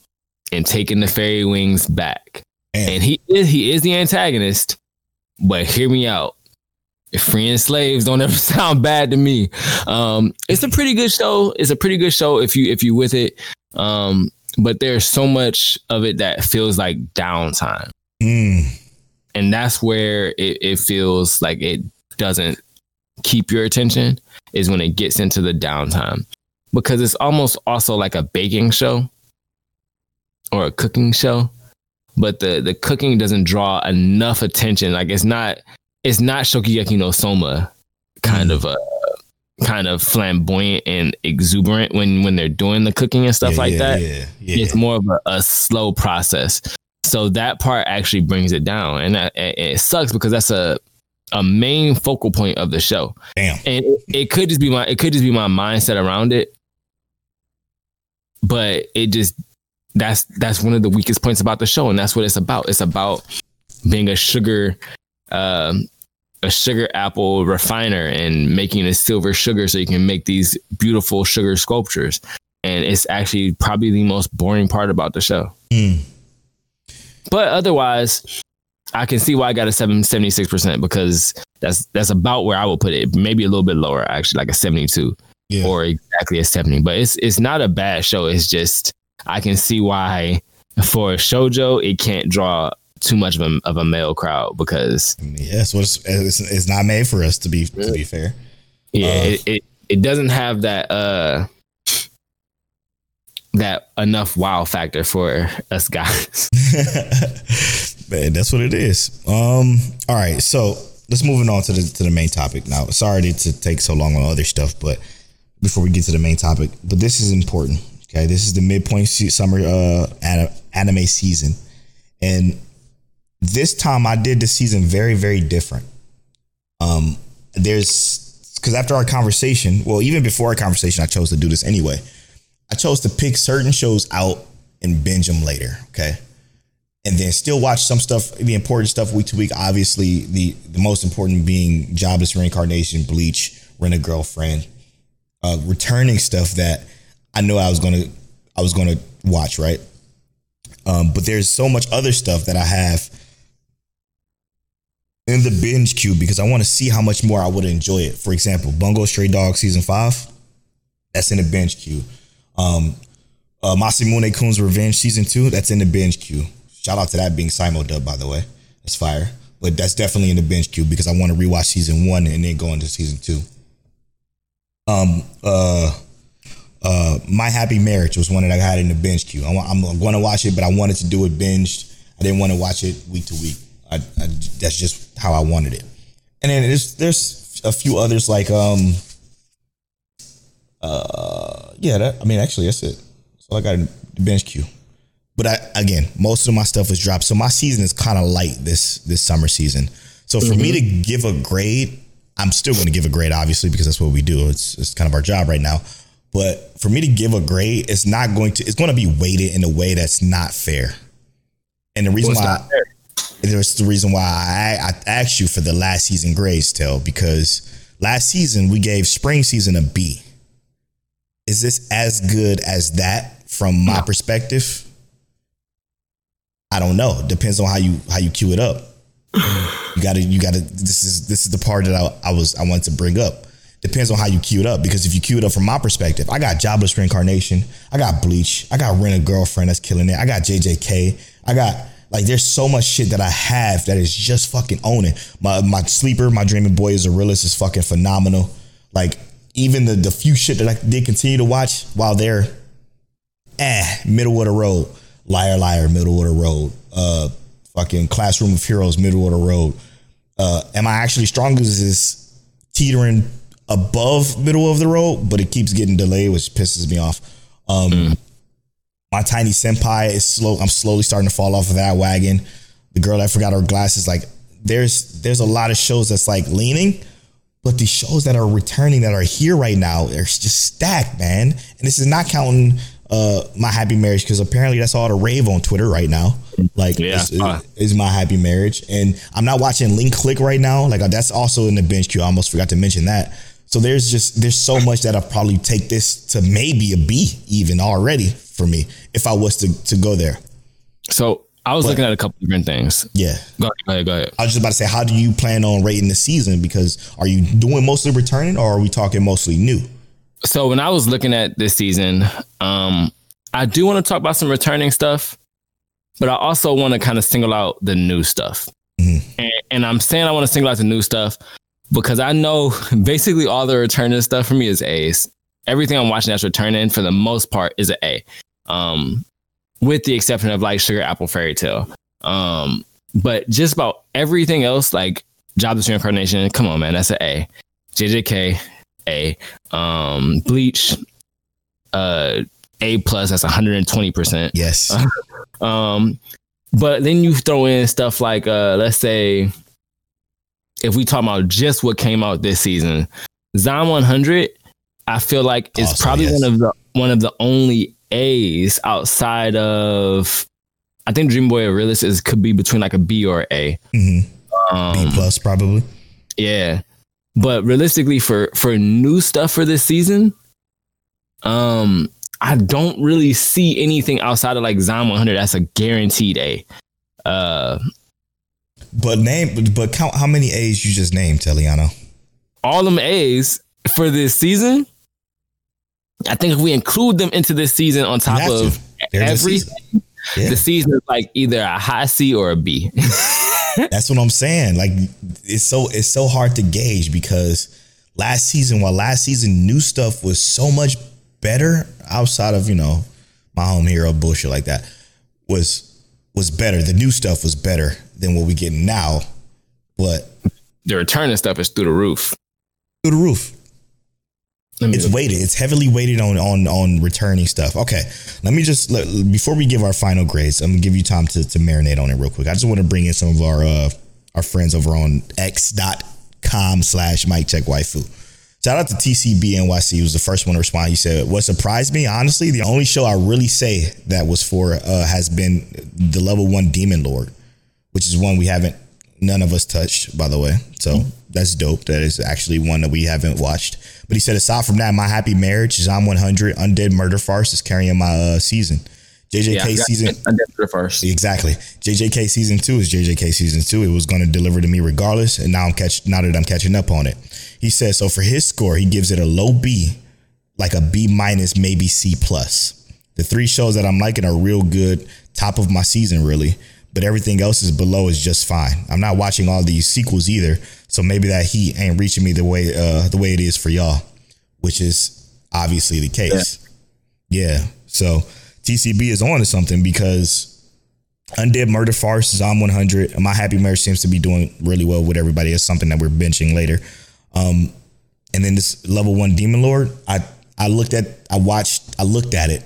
and taking the fairy wings back. Damn. And he is he is the antagonist, but hear me out. If freeing slaves don't [laughs] ever sound bad to me. Um, it's a pretty good show. It's a pretty good show if you if you with it. Um, but there's so much of it that feels like downtime. Mm. And that's where it, it feels like it doesn't keep your attention is when it gets into the downtime. Because it's almost also like a baking show or a cooking show. But the the cooking doesn't draw enough attention. Like it's not it's not Shokugeki no Soma kind of a kind of flamboyant and exuberant when when they're doing the cooking and stuff Yeah, like yeah, that. Yeah, yeah. It's more of a, a slow process. So that part actually brings it down, and that, it, it sucks because that's a a main focal point of the show. Damn. And it, it could just be my it could just be my mindset around it, but it just that's that's one of the weakest points about the show, and that's what it's about. It's about being a sugar. Um, a sugar apple refiner and making a silver sugar so you can make these beautiful sugar sculptures. And it's actually probably the most boring part about the show. Mm. But otherwise, I can see why I got a 76% because that's that's about where I would put it. Maybe a little bit lower, actually, like a 72 Yeah. or exactly a 70. But it's it's not a bad show. It's just I can see why for a shojo it can't draw too much of a, of a male crowd because mean, yeah, what it's, it's, it's not made for us to be to be fair. yeah, Uh. it, it it doesn't have that uh that enough wow factor for us guys. [laughs] Man, that's what it is. Um, all right, so let's moving on to the to the main topic now. Sorry to, take so long on other stuff, but before we get to the main topic, but this is important. Okay, this is the midpoint summer uh anime season, and this time I did the season very very different. Um, there's because after our conversation, well, even before our conversation, I chose to do this anyway. I chose to pick certain shows out and binge them later. Okay and then still watch some stuff, the important stuff week to week. Obviously, the the most important being Jobless Reincarnation, Bleach, Rent a Girlfriend, uh, returning stuff that I know I was gonna I was gonna watch, right? Um, but there's so much other stuff that I have in the binge queue because I want to see how much more I would enjoy it. For example, Bungo Stray Dog season five, that's in the binge queue. Um, uh, Masamune Kun's Revenge season two, that's in the binge queue. Shout out to that being simul dub, by the way. That's fire. But that's definitely in the binge queue because I want to rewatch season one and then go into season two. Um, uh, uh, My Happy Marriage was one that I had in the binge queue. I I'm going to watch it, but I wanted to do it binged. I didn't want to watch it week to week. I, I, that's just how I wanted it. And then there's there's a few others like um, uh, yeah. That I mean, actually, that's it. So I got in the bench queue. But I, again, most of my stuff was dropped, so my season is kind of light this this summer season. So for me to give a grade, I'm still going to give a grade, obviously, because that's what we do. It's it's kind of our job right now. But for me to give a grade, it's not going to. It's going to be weighted in a way that's not fair. And the reason What's why fair? there's the reason why I, I asked you for the last season grades, Telle, because last season we gave spring season a B. Is this as good as that from my perspective? I don't know. Depends on how you how you cue it up. [sighs] You gotta you gotta this is this is the part that I, I was I wanted to bring up. Depends on how you cue it up because if you cue it up from my perspective, I got jobless reincarnation, I got bleach, I got rent a girlfriend that's killing it, I got JJK, I got like there's so much shit that I have that is just fucking owning. My my sleeper, my dreaming boy is a realist is fucking phenomenal. Like even the the few shit that I did continue to watch while they're eh, middle of the road. Liar, liar, middle of the road. Uh, fucking classroom of heroes, middle of the road. Uh, am I actually strong? Is is teetering above middle of the road, but it keeps getting delayed, which pisses me off. Um, my tiny senpai is slow. I'm slowly starting to fall off of that wagon. The girl that forgot her glasses, like there's there's a lot of shows that's like leaning, but the shows that are returning that are here right now, they're just stacked, man. And this is not counting uh my happy marriage because apparently that's all the rave on Twitter right now. Like Yeah, is, is, uh. is my happy marriage, and I'm not watching Link Click right now. Like uh, that's also in the bench queue. I almost forgot to mention that. So there's just there's so much that I probably take this to maybe a B even already for me if I was to to go there. So I was But- looking at a couple different things. Yeah. Go ahead, go ahead, go ahead. I was just about to say, how do you plan on rating the season? Because are you doing mostly returning or are we talking mostly new? So when I was looking at this season, um, I do want to talk about some returning stuff, but I also want to kind of single out the new stuff. Mhm. And, and I'm saying I want to single out the new stuff because I know [laughs] basically all the returning stuff for me is A's. Everything I'm watching that's returning for the most part is an A. Um, with the exception of like Sugar Apple Fairy Tale. Um, but just about everything else, like Job Destroying Incarnation, come on, man, that's an A. JJK, A. Um, Bleach, uh, A plus, that's 120%. Yes. [laughs] Um, but then you throw in stuff like, uh, let's say, if we talk about just what came out this season, Zom 100, I feel like is Also, probably yes. one of the one of the only A's outside of. I think Dream Boy Realist is could be between like a B or A. Mhm. Um, B plus probably. yeah. But realistically for for new stuff for this season, um I don't really see anything outside of like Zom 100 that's a guaranteed A. Uh But name, but- but count how many A's you just named, Teliano. all them A's for this season, I think if we include them into this season on top of They're the season. Yeah. the season is like either a high C or a B. [laughs] That's what I'm saying. Like it's so it's so hard to gauge because last season, while last season new stuff was so much better outside of you know my home hero bullshit like that was was better. The new stuff was better than what we get now, but the returning stuff is through the roof. through the roof. Me It's look. weighted. It's heavily weighted on on on returning stuff. Okay, let me just let, before we give our final grades, I'm gonna give you time to to marinate on it real quick. I just want to bring in some of our uh our friends over on x.com slash Mike Check Waifu. Shout out to TCBNYC, who was the first one to respond. He said, What surprised me, honestly, the only show I really say that was for uh, has been the level one Demon Lord, which is one we haven't, none of us touched, by the way. So that's dope. That is actually one that we haven't watched. But he said, aside from that, My Happy Marriage, Zom 100, Undead Murder Farce is carrying my uh, season. JJK Yeah, season. Did the first. Exactly. JJK season two is JJK season two. It was going to deliver to me regardless, and now I'm catch now that I'm catching up on it. He says so for his score, he gives it a low B, like a B minus, maybe C plus. The three shows that I'm liking are real good, top of my season really, but everything else is below is just fine. I'm not watching all these sequels either, so maybe that heat ain't reaching me the way uh, the way it is for y'all, which is obviously the case. Yeah. So TCB is on to something because Undead Murder Farce, Zom 100, and My Happy Marriage seems to be doing really well with everybody. It's something that we're benching later. Um, and then this level one Demon Lord, I I looked at, I watched, I looked at it,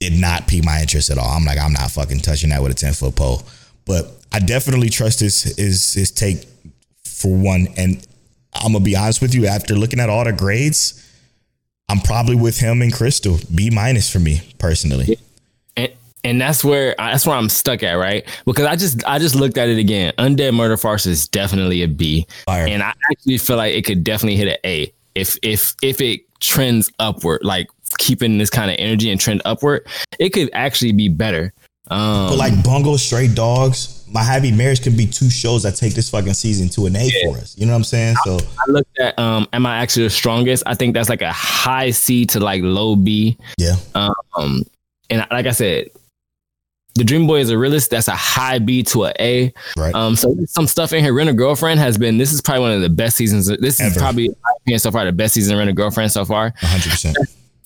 did not pique my interest at all. I'm like, I'm not fucking touching that with a 10 foot pole. But I definitely trust his his his take for one. And I'm gonna be honest with you, after looking at all the grades, I'm probably with him and Crystal. B minus for me personally. and and that's where that's where I'm stuck at, right? Because I just I just looked at it again. Undead Murder Farce is definitely a B, Fire. and I actually feel like it could definitely hit an A if if if it trends upward, like keeping this kind of energy and trend upward, it could actually be better. Um, But like Bungo, Stray Dogs, My Happy Marriage can be two shows that take this fucking season to an A for us. You know what I'm saying? So I looked at um, am I actually the strongest? I think that's like a high C to like low B. yeah, Um, and like I said, the Dream Boy is a realist. That's a high B to a A. right. Um, so some stuff in here. Rent a Girlfriend has been. This is probably one of the best seasons. This is probably, in so far the best season of Rent a Girlfriend so far. 100. percent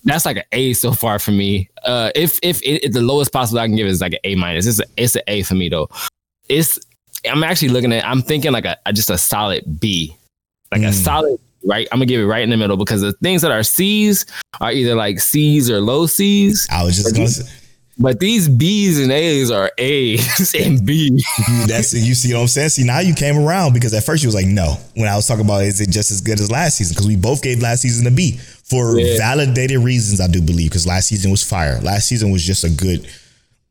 That's like an A so far for me. Uh, if if, if the lowest possible I can give is like an A minus. It's a, it's an A for me though. It's I'm actually looking at. I'm thinking like a, just a solid B, like a Mm. solid. Right, I'm gonna give it right in the middle because the things that are C's are either like C's or low C's, I was just gonna say but these B's and A's are A's [laughs] and B. you, [laughs] that's you see what I'm saying. See now you came around because at first you was like no when I was talking about is it just as good as last season because we both gave last season a B for Yeah. validated reasons I do believe because last season was fire. Last season was just a good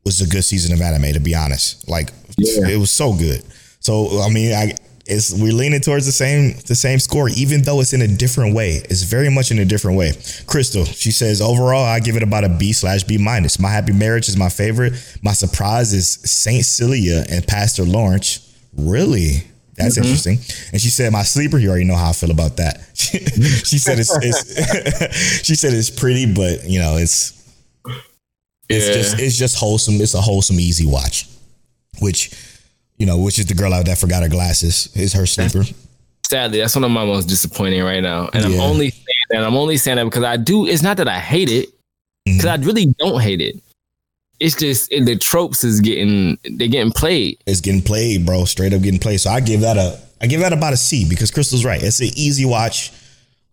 was a good season of anime to be honest. Like Yeah. it was so good. So I mean I it's we're leaning towards the same the same score, even though it's in a different way. It's very much in a different way. Crystal, she says overall, I give it about a B slash B minus. My happy marriage is my favorite. My surprise is Saint Cecilia and Pastor Lawrence. Really? That's mm-hmm. interesting. And she said, "My sleeper." You already know how I feel about that. [laughs] she said it's, it's [laughs] she said it's pretty, but you know it's it's yeah. just it's just wholesome. It's a wholesome, easy watch. Which you know, which is the girl out that forgot her glasses is her sleeper. [laughs] Sadly, that's one of my most disappointing right now, and yeah. I'm only saying that I'm only saying that because I do. It's not that I hate it, because mm-hmm. I really don't hate it. It's just the tropes is getting they're getting played. It's getting played, bro. Straight up getting played. So I give that a I give that about a C because Crystal's right. It's an easy watch.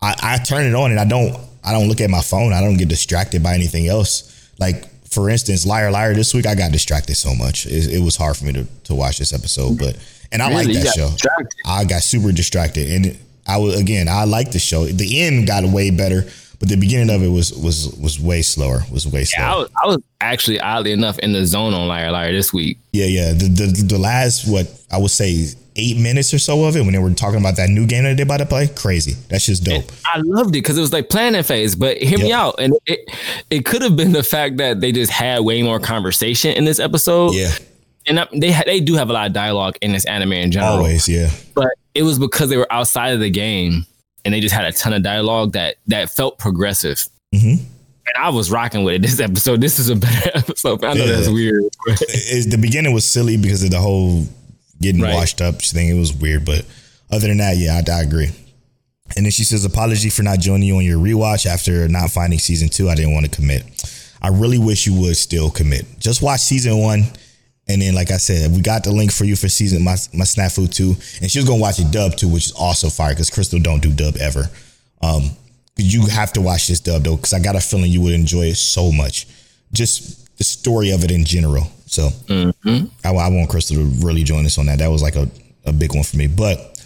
I, I turn it on and I don't I don't look at my phone. I don't get distracted by anything else. Like for instance, Liar Liar this week, I got distracted so much. It, it was hard for me to, to watch this episode, but and I really? like that show. Distracted. I got super distracted, and I was again, I like the show. The end got way better, but the beginning of it was was was way slower. Was way slower. Yeah, I was, I was actually oddly enough in the zone on Liar Liar this week. Yeah, yeah. The the, the last what I would say eight minutes or so of it when they were talking about that new game that they about to play. Crazy. That's just dope. And I loved it because it was like planning phase. But hear yep. me out. And it it could have been the fact that they just had way more conversation in this episode. Yeah. And they they do have a lot of dialogue in this anime in general. Always, yeah. But it was because they were outside of the game and they just had a ton of dialogue that that felt progressive. Mm-hmm. And I was rocking with it this episode. This is a better [laughs] episode. I know yeah. that's weird. the beginning was silly because of the whole getting right. washed up She think It was weird, but other than that, yeah, I, I agree. And then she says, apology for not joining you on your rewatch after not finding season two. I didn't want to commit. I really wish you would still commit. Just watch season one. And then, like I said, we got the link for you for season my my snafu too. And she was gonna watch it dub too, which is also fire because Crystal don't do dub ever. Um, you have to watch this dub though, because I got a feeling you would enjoy it so much. Just the story of it in general. So mm-hmm. I, I, want Crystal to really join us on that. That was like a, a big one for me. But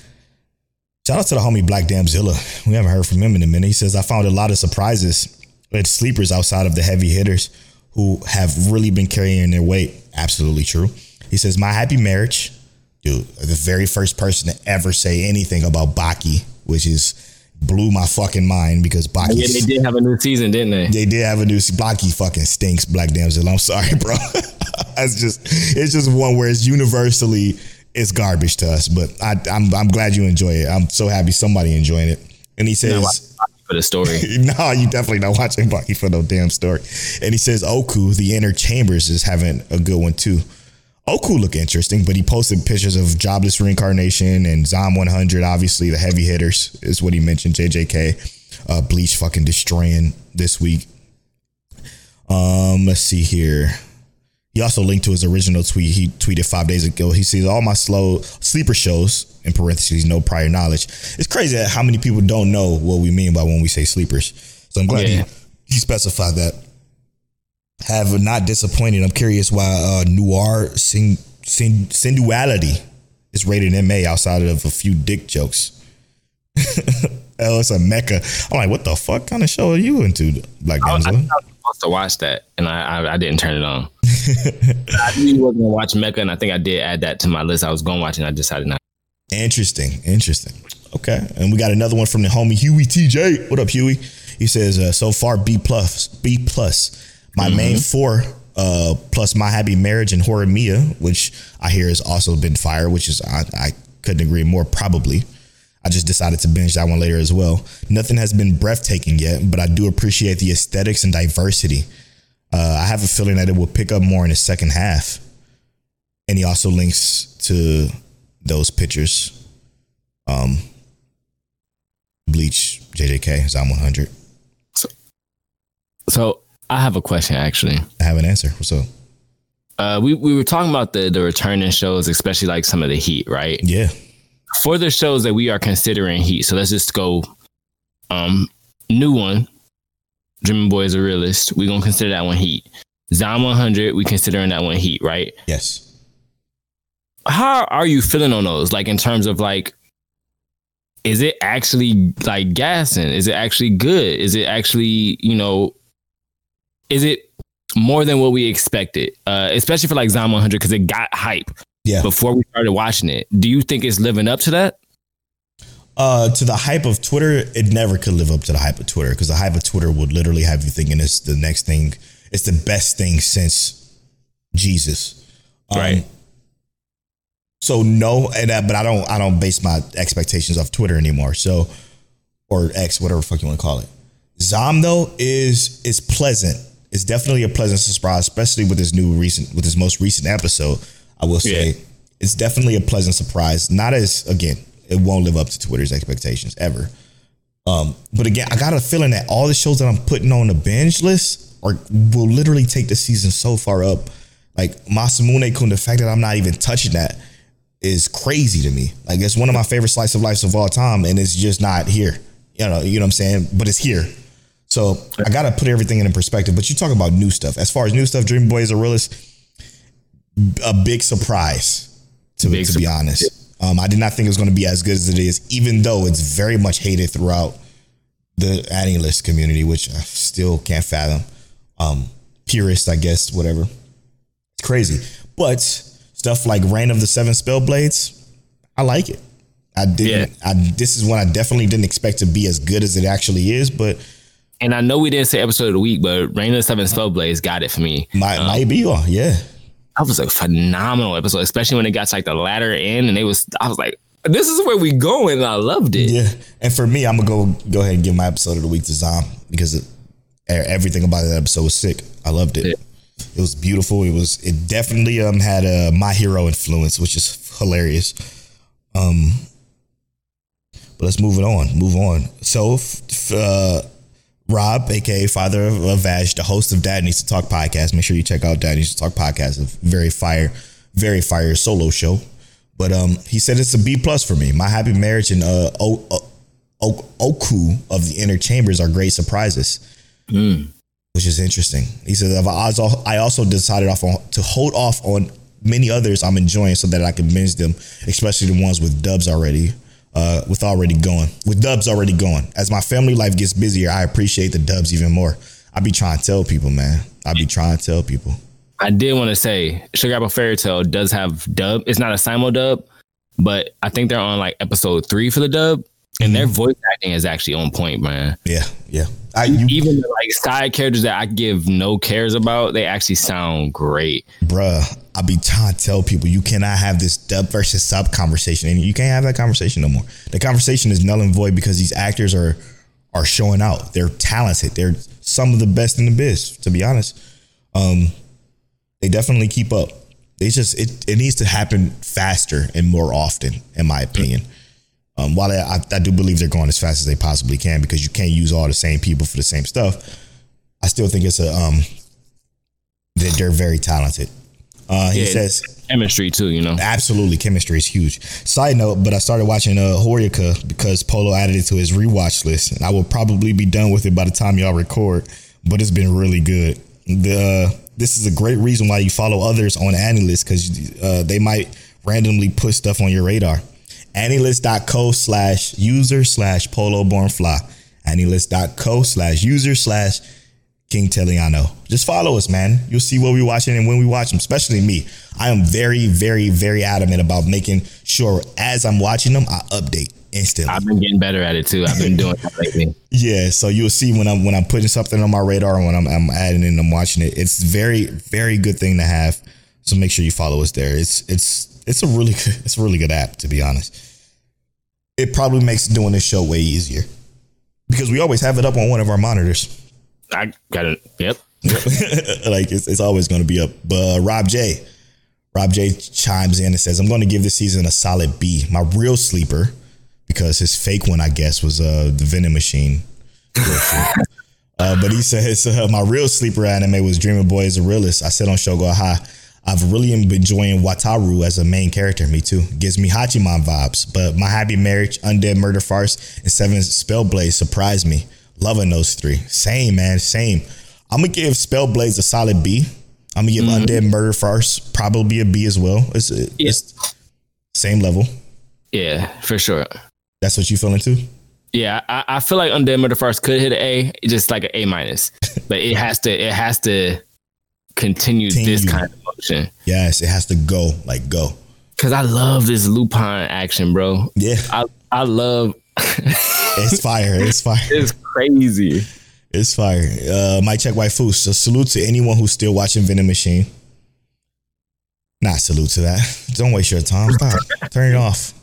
shout out to the homie Black Damzilla. We haven't heard from him in a minute. He says, I found a lot of surprises with sleepers outside of the heavy hitters who have really been carrying their weight. Absolutely true. He says, My happy marriage, dude, the very first person to ever say anything about Baki, which is blew my fucking mind because Baki. Yeah, they did have a new season, didn't they? They did have a new. Baki fucking stinks, Black Damsel. I'm sorry, [laughs] bro. it's just it's just one where it's universally it's garbage to us. But I, I'm I'm glad you enjoy it. I'm so happy somebody enjoying it. And he says for the story. [laughs] no, you definitely not watching Baki for no damn story. And he says Oku, the inner chambers, is having a good one too. Oku look interesting, but he posted pictures of jobless reincarnation and Zom 100. Obviously, the heavy hitters is what he mentioned. JJK, uh, Bleach fucking destroying this week. Um, let's see here. He also linked to his original tweet. He tweeted five days ago. He sees all my slow sleeper shows in parentheses, no prior knowledge. It's crazy how many people don't know what we mean by when we say sleepers. So I'm glad yeah. he, he specified that. Have not disappointed. I'm curious why uh, noir sin, sin, sensuality is rated MA outside of a few dick jokes. [laughs] oh, it's a mecha. I'm like, what the fuck kind of show are you into, Black Damsel? supposed to watch that, and I I, I didn't turn it on. [laughs] I knew you wasn't gonna watch Mecha, and I think I did add that to my list. I was going to watch, and I decided not. Interesting, interesting. Okay, and we got another one from the homie Huey TJ. What up, Huey? He says, uh, so far B plus, B plus. My mm-hmm. main four, uh, plus my happy marriage and Horimiya, which I hear has also been fire, which is I, I couldn't agree more. Probably. I just decided to binge that one later as well. Nothing has been breathtaking yet, but I do appreciate the aesthetics and diversity. Uh, I have a feeling that it will pick up more in the second half. And he also links to those pictures. Um, Bleach, JJK, Zom 100. So, so I have a question actually. I have an answer. What's up? Uh, we, we were talking about the the returning shows, especially like some of the heat, right? Yeah for the shows that we are considering heat. So let's just go um new one. Dreaming Boy is a realist. We're gonna consider that one heat. Zom 100, we considering that one heat, right? Yes. How are you feeling on those? Like in terms of like, is it actually like gassing? Is it actually good? Is it actually, you know, is it more than what we expected? Uh, especially for like Zom 100 because it got hype Yeah. before we started watching it. Do you think it's living up to that? Uh, to the hype of Twitter, it never could live up to the hype of Twitter because the hype of Twitter would literally have you thinking it's the next thing, it's the best thing since Jesus. Um, Right. So no, and that, but I don't, I don't base my expectations off Twitter anymore. So, or X, whatever the fuck you want to call it. Zom though is is pleasant. It's definitely a pleasant surprise, especially with this new recent, with this most recent episode. I will say, Yeah. it's definitely a pleasant surprise. Not as again, it won't live up to Twitter's expectations ever. Um, but again, I got a feeling that all the shows that I'm putting on the binge list are will literally take the season so far up. Like Masamune Kun, the fact that I'm not even touching that is crazy to me. Like it's one of my favorite slice of life of all time, and it's just not here. You know, you know what I'm saying? But it's here. So I gotta put everything in perspective. But you talk about new stuff. As far as new stuff, Dream Boy is a realist. A big surprise to, Big to be honest. Um, I did not think it was going to be as good as it is, even though it's very much hated throughout the AniList community, which I still can't fathom. Um, purist, I guess, whatever. It's crazy. But stuff like Reign of the Seven Spellblades, I like it. I didn't. I this is one I definitely didn't expect to be as good as it actually is, but And I know we didn't say episode of the week, but Reign of the Seven Spellblades got it for me. might might be on. Yeah, That was a phenomenal episode, especially when it got to like the latter end, and it was. I was like, "This is where we going," and I loved it. yeah. And for me, I'm gonna go go ahead and give my episode of the week to Zom because it, everything about that episode was sick. I loved it. Yeah. It was beautiful. It was. It definitely um had a my hero influence, which is hilarious. Um, but let's move it on. Move on. So, uh, Rob, aka Father of of Vash, the host of Dad Needs to Talk podcast. Make sure you check out Dad Needs to Talk podcast. A very fire, very fire solo show. But um, he said it's a B plus for me. My happy marriage and uh, o- o- o- Oku of the inner chambers are great surprises which is interesting. He said, "I've also- I also decided off on, to hold off on many others I'm enjoying so that I can binge them, especially the ones with dubs already, uh, with already going, with dubs already going. As my family life gets busier, I appreciate the dubs even more. I be trying to tell people, man. I be trying to tell people. I did want to say Sugar Apple Fairy Tale does have dub. It's not a simul dub, but I think they're on like episode three for the dub, and their voice acting is actually on point, man. Yeah, yeah. I, you, Even the, like side characters that I give no cares about, they actually sound great. bruh, I be trying to tell people you cannot have this dub versus sub conversation, and you can't have that conversation no more. The conversation is null and void because these actors are are showing out. They're talented. They're some of the best in the biz. To be honest, um, they definitely keep up. They just it it needs to happen faster and more often, in my opinion. Um, while I, I, do believe they're going as fast as they possibly can because you can't use all the same people for the same stuff. I still think it's a um that they're very talented. Uh, he Yeah. says Chemistry too, you know. absolutely chemistry is huge. Side note, but I started watching uh Hyouka because Polow added it to his rewatch list, and I will probably be done with it by the time y'all record. But it's been really good. The uh, this is a great reason why you follow others on AniList because uh, they might randomly put stuff on your radar. Anilist.co slash user slash polo born fly. Anilist.co slash user slash King Teliano. Just follow us, man. You'll see what we're watching and when we watch them, especially me. I am very, very, very adamant about making sure as I'm watching them, I update instantly. I've been getting better at it too. I've been doing that lately. [laughs] Yeah, so you'll see when I'm when I'm putting something on my radar and when I'm, I'm adding and I'm watching it. It's very, very good thing to have. So make sure you follow us there. It's it's it's a really good it's a really good app to be honest. It probably makes doing this show way easier because we always have it up on one of our monitors. I got it. Yep. [laughs] like it's, it's always going to be up. But uh, Rob J, Rob J chimes in and says, "I'm going to give this season a solid B. My real sleeper, because his fake one, I guess, was uh, the Vending Machine. [laughs] Uh, but he says uh, my real sleeper anime was Dreamer Boy is a realist. I said on Shogo High, I've really been enjoying Wataru as a main character. Me too. Gives me Hachiman vibes. But my happy marriage, undead murder farce, and seven spellblades surprised me. Loving those three. Same man. Same. I'm gonna give Spellblades a solid B. I'm gonna give mm-hmm. Undead Murder Farce probably a B as well. It's, it's same level. Yeah, for sure. That's what you feeling too? Yeah, I, I feel like Undead Murder Farce could hit an A, just like an A minus, [laughs] but it has to it has to continue this kind of motion. Yes, it has to go like go. Cause I love this Lupin action, bro. Yeah, I I love. [laughs] it's fire. It's fire. it's crazy. It's fire. Uh, Mike Check Waifu. So salute to anyone who's still watching Vending Machine. Not salute to that. [laughs] Don't waste your time. Stop. [laughs] Turn it off.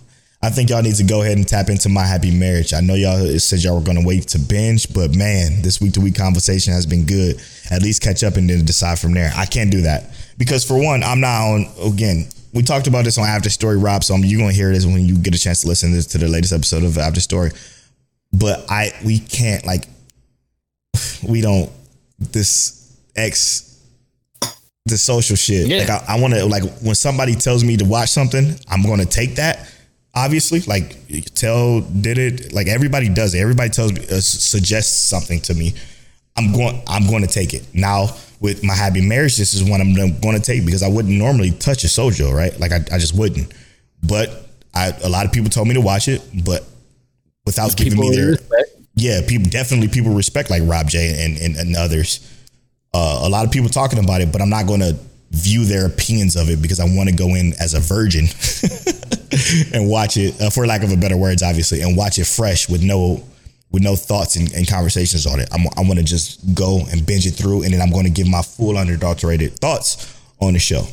I think y'all need to go ahead and tap into my happy marriage. I know y'all said y'all were gonna wait to binge, but man, this week to week conversation has been good. At least catch up and then decide from there. I can't do that because for one, I'm not on. Again, we talked about this on After Story, Rob. So you're gonna hear this when you get a chance to listen to the latest episode of After Story. But I, we can't like, we don't. This X the social shit. Yeah. Like I, I want to like when somebody tells me to watch something, I'm going to take that. Obviously, like Telle did it like everybody does it. Everybody tells me uh, suggests something to me. I'm going. I'm going to take it now. With my happy marriage, this is one I'm going to take because I wouldn't normally touch a shojo, right? Like I, I just wouldn't. But I, a lot of people told me to watch it, but without giving me their respect. yeah, people definitely people respect like Rob J and and, and others. Uh, a lot of people talking about it, but I'm not going to view their opinions of it because I want to go in as a virgin [laughs] and watch it, uh, for lack of a better words, obviously, and watch it fresh with no with no thoughts and, and conversations on it. I'm, I want to just go and binge it through, and then I'm going to give my full unadulterated thoughts on the show.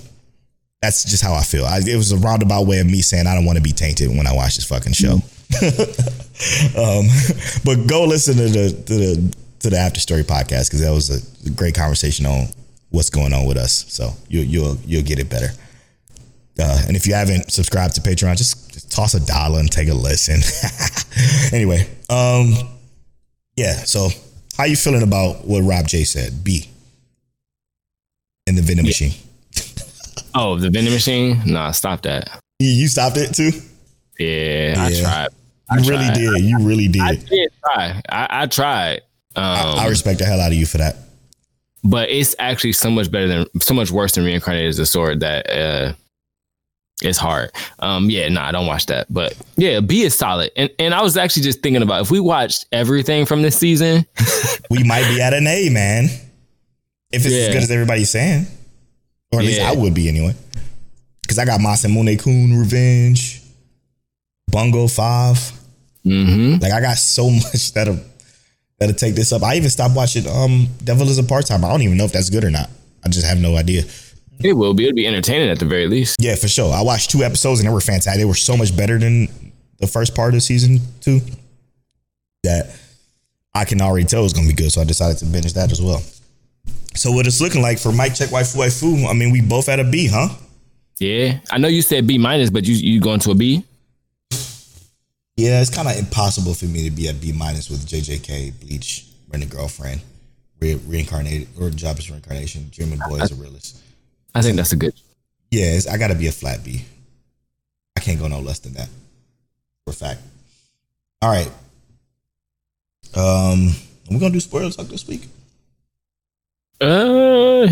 That's just how I feel. I, it was a roundabout way of me saying I don't want to be tainted when I watch this fucking show. [laughs] um, [laughs] but go listen to the to the to the After Story podcast because that was a great conversation on what's going on with us. So you, you'll you'll get it better. Uh, and if you haven't subscribed to Patreon, just toss a dollar and take a listen. [laughs] anyway, um, yeah. So how you feeling about what Rob J said? B in the vending machine. [laughs] Oh, the vending machine? Nah, stop that. You, you stopped it too. Yeah, I tried. I You really did. You really did. I did try. I, I tried. Um, I, I respect the hell out of you for that. but it's actually so much better than so much worse than reincarnated as a sword that uh it's hard. Um yeah, nah, I don't watch that. But yeah, B is solid. And and I was actually just thinking about if we watched everything from this season, [laughs] We might be at an A, man. If it's as good as everybody's saying, or at least I would be anyway. Because I got Masamune Kun Revenge, Bungo Five. mm-hmm. Like I got so [laughs] much that'll that'll take this up. I even stopped watching um Devil is a Part Time. I don't even know if that's good or not. I just have no idea. It will be. It'll be entertaining at the very least. Yeah, for sure. I watched two episodes and they were fantastic. They were so much better than the first part of season two that I can already tell it's gonna be good. So I decided to binge that as well. So what it's looking like for Mike Check Waifu Waifu, I mean, we both at a B, huh? Yeah. I know you said B minus, but you you going to a B? Yeah, it's kind of impossible for me to be at B minus with JJK, Bleach, Rent a Girlfriend, re- reincarnated or Job is Reincarnation, German Boy is a realist. I think that's a good. Yeah, it's, I gotta be a flat B. I can't go no less than that. For a fact. All right. Um, we're gonna do spoiler talk this week. Uh,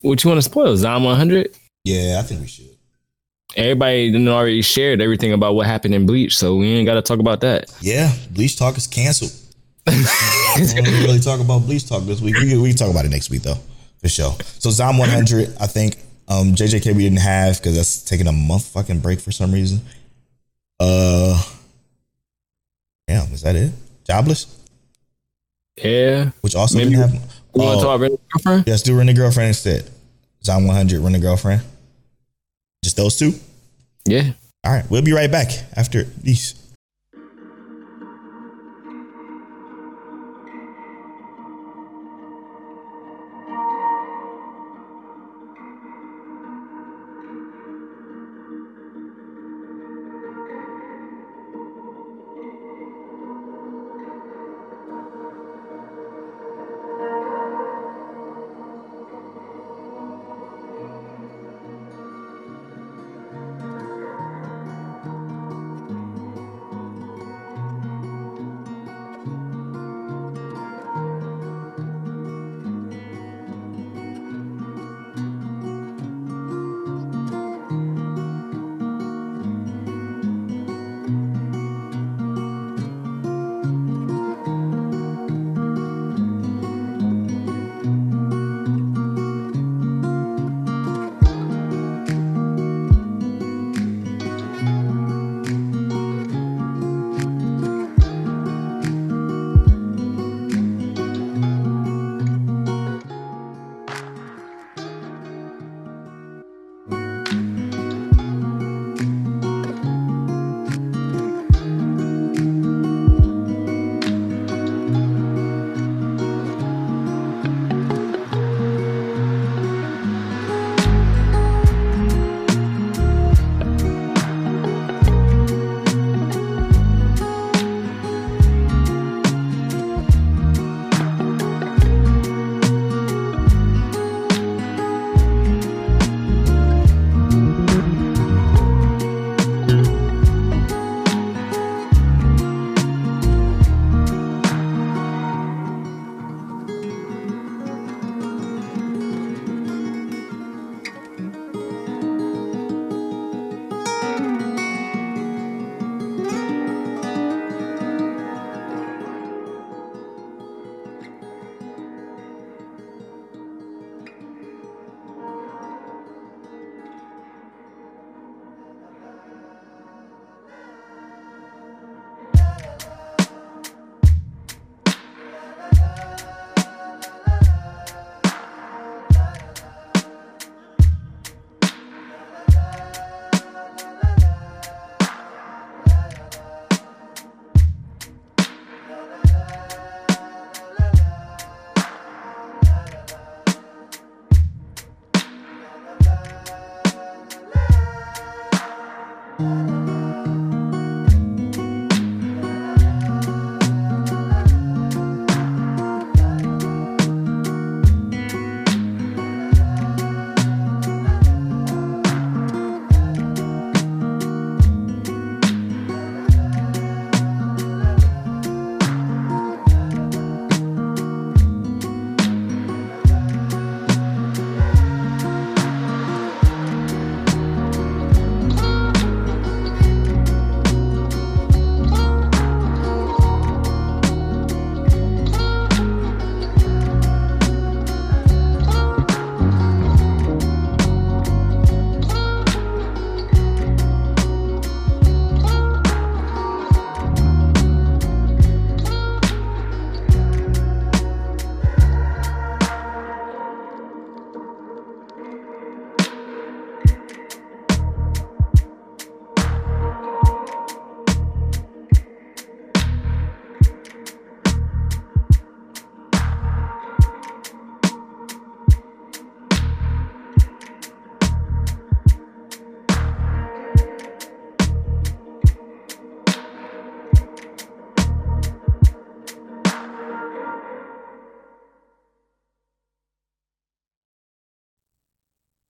what you want to spoil? Zom 100? Yeah, I think we should. Everybody already shared everything about what happened in Bleach, so we ain't got to talk about that. Yeah, Bleach Talk is canceled. [laughs] we don't really talk about Bleach Talk this week. We we can talk about it next week though, for sure. So Zom 100, I think um JJK we didn't have because that's taking a month fucking break for some reason. Uh, damn, is that it? Jobless, Yeah. which also Maybe didn't have. You want Oh. to talk about girlfriend? Let's do Rent a Girlfriend instead. Zom 100, Rent a Girlfriend. Just those two? Yeah. All right, we'll be right back after these.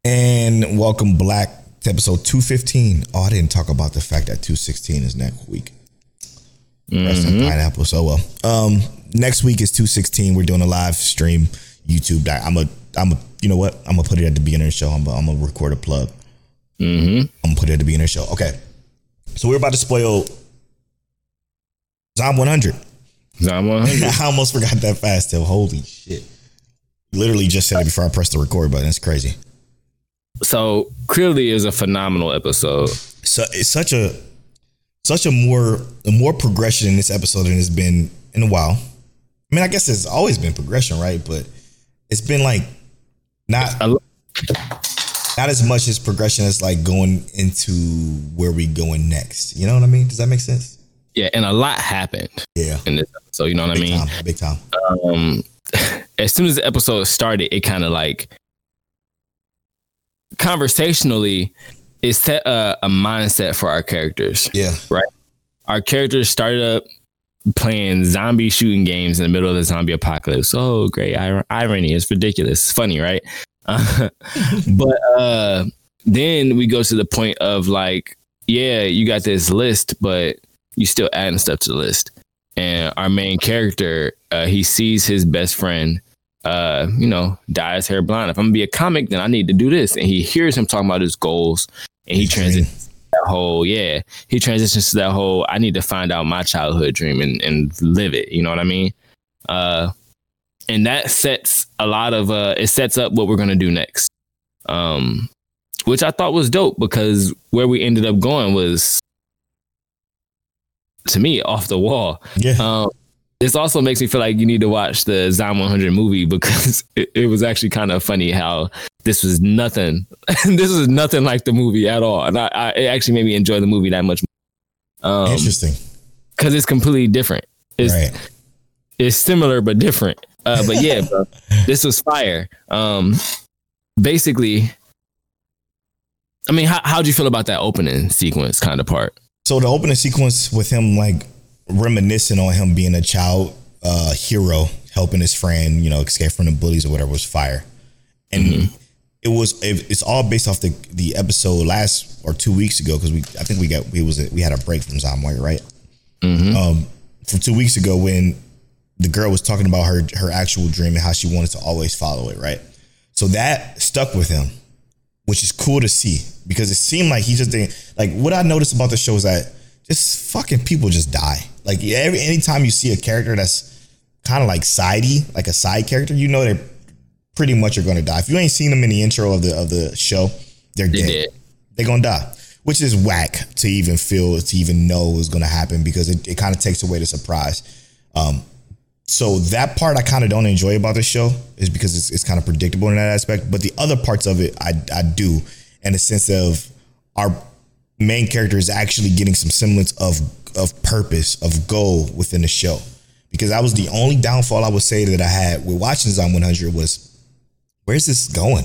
And welcome Black to episode 215. Oh, I didn't talk about the fact that 216 is next week. Rest in pineapple. So well. Um, next week is 216. We're doing a live stream YouTube. I'm a, I'm a, you know what? I'm gonna put it at the beginning of the show. I'm, I'm gonna record a plug. Mm-hmm. I'm gonna put it at the beginning of the show. Okay. So we're about to spoil Zom 100. Zom 100. [laughs] I almost forgot that fast. Till holy shit! Literally just said it before I pressed the record button. It's crazy. So clearly is a phenomenal episode. So it's such a such a more a more progression in this episode than it's been in a while. I mean, I guess it's always been progression, right? But it's been like not I lo- not as much as progression as like going into where we going next. You know what I mean? Does that make sense? Yeah, and a lot happened Yeah. in this episode. You know what I Big mean? time. Big time. um [laughs] as soon as the episode started, it kind of like conversationally it set a, a mindset for our characters. Yeah. Right. Our characters started up playing zombie shooting games in the middle of the zombie apocalypse. Oh, great ir- irony! It's ridiculous. It's funny, right? Uh, [laughs] but uh, then we go to the point of like, yeah, you got this list, but you still adding stuff to the list. And our main character, uh, he sees his best friend, uh, you know, die as hair blonde. If I'm gonna be a comic, then I need to do this. And he hears him talking about his goals, and he His transitions that whole, yeah, he transitions to that whole. I need to find out my childhood dream and and live it. You know what I mean? Uh, and that sets a lot of uh, it sets up what we're gonna do next. Um, which I thought was dope because where we ended up going was to me off the wall. Yeah. Um, this also makes me feel like you need to watch the Zom 100 movie because [laughs] it, it was actually kind of funny how this was nothing. [laughs] this was nothing like the movie at all, and I, I it actually made me enjoy the movie that much. Um, Interesting. because it's completely different. It's right. it's similar but different. Uh, but yeah, bro, [laughs] this was fire. Um, basically, I mean, how how'd you feel about that opening sequence kind of part? So the opening sequence with him like reminiscing on him being a child uh, hero, helping his friend, you know, escape from the bullies or whatever was fire, and it was it, it's all based off the the episode last or two weeks ago because we I think we got we was we had a break from Zomwire right? Um from two weeks ago when the girl was talking about her her actual dream and how she wanted to always follow it right? So that stuck with him which is cool to see because it seemed like he just didn't like what I noticed about the show is that just fucking people just die. Like every anytime you see a character that's kind of like sidey, like a side character, you know they're pretty much are gonna die. If you ain't seen them in the intro of the of the show, they're They dead. did. They're gonna die. Which is whack to even feel to even know is gonna happen because it, it kind of takes away the surprise. Um so that part I kind of don't enjoy about the show is because it's, it's kind of predictable in that aspect. But the other parts of it, I, I do, in the sense of our main character is actually getting some semblance of of purpose, of goal within the show. Because that was the only downfall I would say that I had with watching Zom 100 was, where's this going?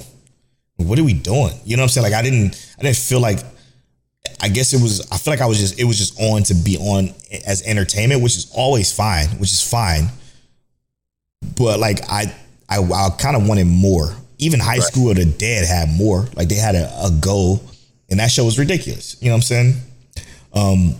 What are we doing? You know what I'm saying? Like I didn't, I didn't feel like. I guess it was. I feel like I was just. It was just on to be on as entertainment, which is always fine. Which is fine but like I I, I kind of wanted more. Even High School of the Dead had more. Like they had a, a goal, and that show was ridiculous. You know what I'm saying? Um,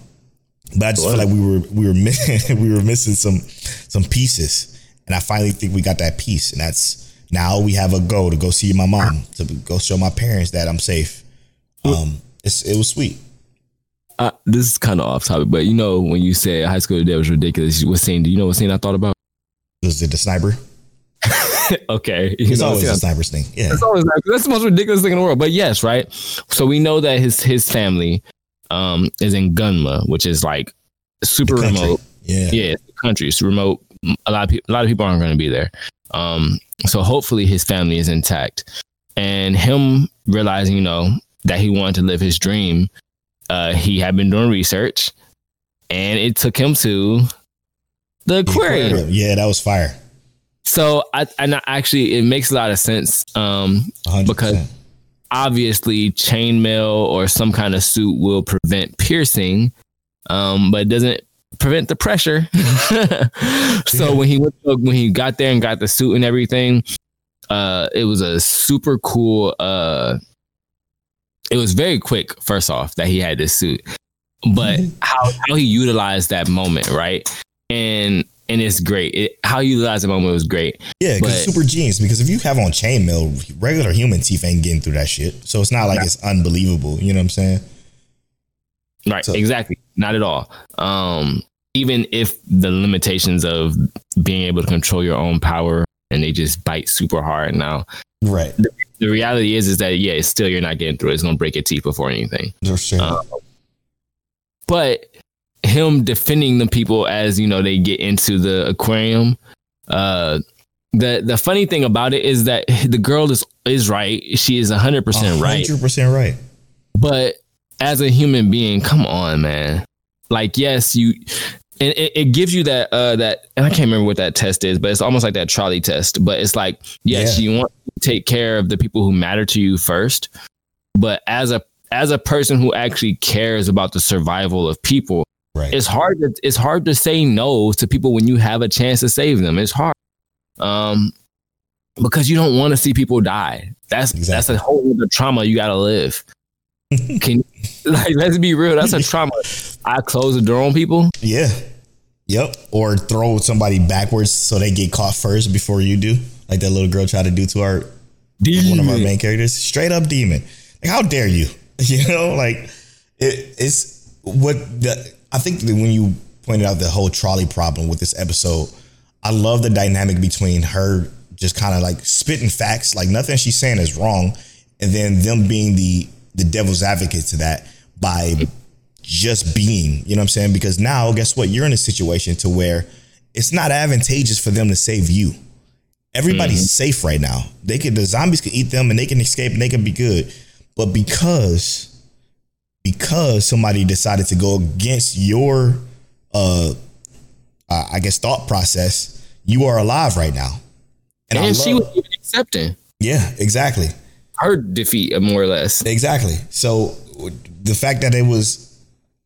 but I just feel like we were we were missing [laughs] we were missing some some pieces, and I finally think we got that piece, and that's now we have a goal to go see my mom to go show my parents that I'm safe. Um, it's it was sweet. Uh, this is kind of off topic, but you know when you said high school today was ridiculous, what scene? Do you know what scene I thought about? Was it the sniper? [laughs] okay, you It's know always the sniper's thing. Yeah, That's always like, that's the most ridiculous thing in the world. But yes, right. So we know that his his family um is in Gunma, which is like super remote. Yeah, Yeah, the country. It's remote. A lot of people a lot of people aren't going to be there. Um, so hopefully his family is intact. And him realizing, you know, that he wanted to live his dream, uh, he had been doing research, and it took him to the aquarium. Yeah, that was fire. So I and I actually it makes a lot of sense. Um, 100%. Because- obviously chainmail or some kind of suit will prevent piercing, um, but it doesn't prevent the pressure. [laughs] so when he went when he got there and got the suit and everything, uh, it was a super cool uh it was very quick. First off, that he had this suit, but how how he utilized that moment, right? And and it's great. It, how you utilized the moment was great. Yeah, because super genius. Because if you have on chainmail, regular human teeth ain't getting through that shit. So it's not like it's unbelievable. You know what I'm saying? Right. So- exactly. Not at all. Um, even if the limitations of being able to control your own power and they just bite super hard now, Right. the reality is is that yeah, it's still you're not getting through it. It's gonna break your teeth before anything. For sure. Uh, But him defending the people as you know they get into the aquarium, uh the the funny thing about it is that [laughs] the girl is is right. She is hundred percent right. Hundred percent right. But as a human being, come on, man. Like, yes, you and it, it gives you that uh that and I can't remember what that test is, but it's almost like that trolley test. But it's like, yes, Yeah. you want to take care of the people who matter to you first. But as a as a person who actually cares about the survival of people, Right. it's hard to it's hard to say no to people when you have a chance to save them. It's hard. Um because you don't want to see people die. That's that's a whole other trauma you gotta live. Can [laughs] like let's be real, that's a [laughs] trauma. I close the door on people. yeah. Yep. Or throw somebody backwards so they get caught first before you do, like that little girl tried to do to our one of our main characters. Straight up demon. Like, how dare you? [laughs] You know, like it, it's what the. I think that when you pointed out the whole trolley problem with this episode, I love the dynamic between her just kind of like spitting facts, like nothing she's saying is wrong, and then them being the the devil's advocate to that by just being, you know what I'm saying? Because now, guess what? You're in a situation to where it's not advantageous for them to save you. Everybody's mm-hmm. safe right now. They could the zombies could eat them and they can escape and they can be good. But because because somebody decided to go against your uh, I guess thought process, you are alive right now. And, I she was even accepting yeah, exactly. her defeat, more or less. Exactly. So the fact that it was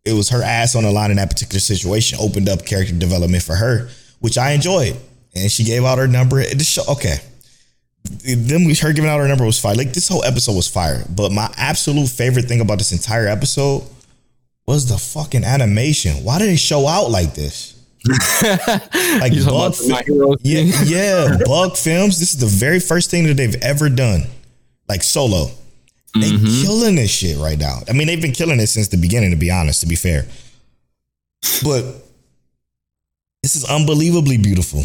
it was her ass on the line in that particular situation opened up character development for her, which I enjoyed. And she gave out her number. The show, okay. Then we her giving out her number was fire. Like this whole episode was fire. But my absolute favorite thing about this entire episode was the fucking animation. Why did it show out like this? [laughs] like bug, about the My Hero yeah, yeah, [laughs] bug films. This is the very first thing that they've ever done, like solo. They Mm-hmm. killing this shit right now. I mean, they've been killing it since the beginning. To be honest, to be fair, but this is unbelievably beautiful.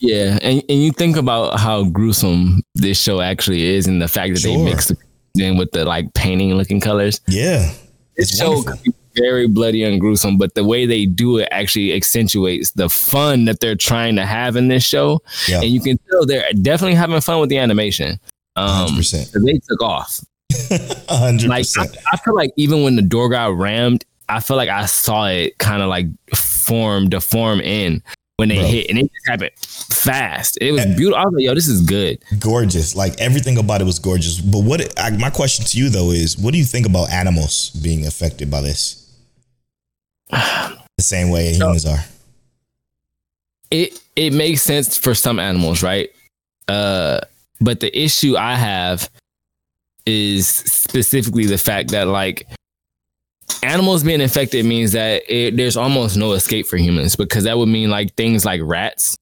Yeah, and, and you think about how gruesome this show actually is, and the fact that they mix it in with the like painting looking colors. Yeah, This it's show wonderful. could be very bloody and gruesome, but the way they do it actually accentuates the fun that they're trying to have in this show, Yeah, and you can tell they're definitely having fun with the animation. Um, 100%. they took off. [laughs] hundred Like I. I feel like even when the door got rammed, I feel like I saw it kind of like form, deform in when they Bro. hit, and it just happened fast. It was beautiful. I was like, "Yo, this is good." Gorgeous. Like everything about it was gorgeous. But what? I, my question to you though is, what do you think about animals being affected by this? The same way [sighs] humans are. it it makes sense for some animals, right? Uh, but the issue I have is specifically the fact that like animals being infected means that it, there's almost no escape for humans because that would mean like things like rats,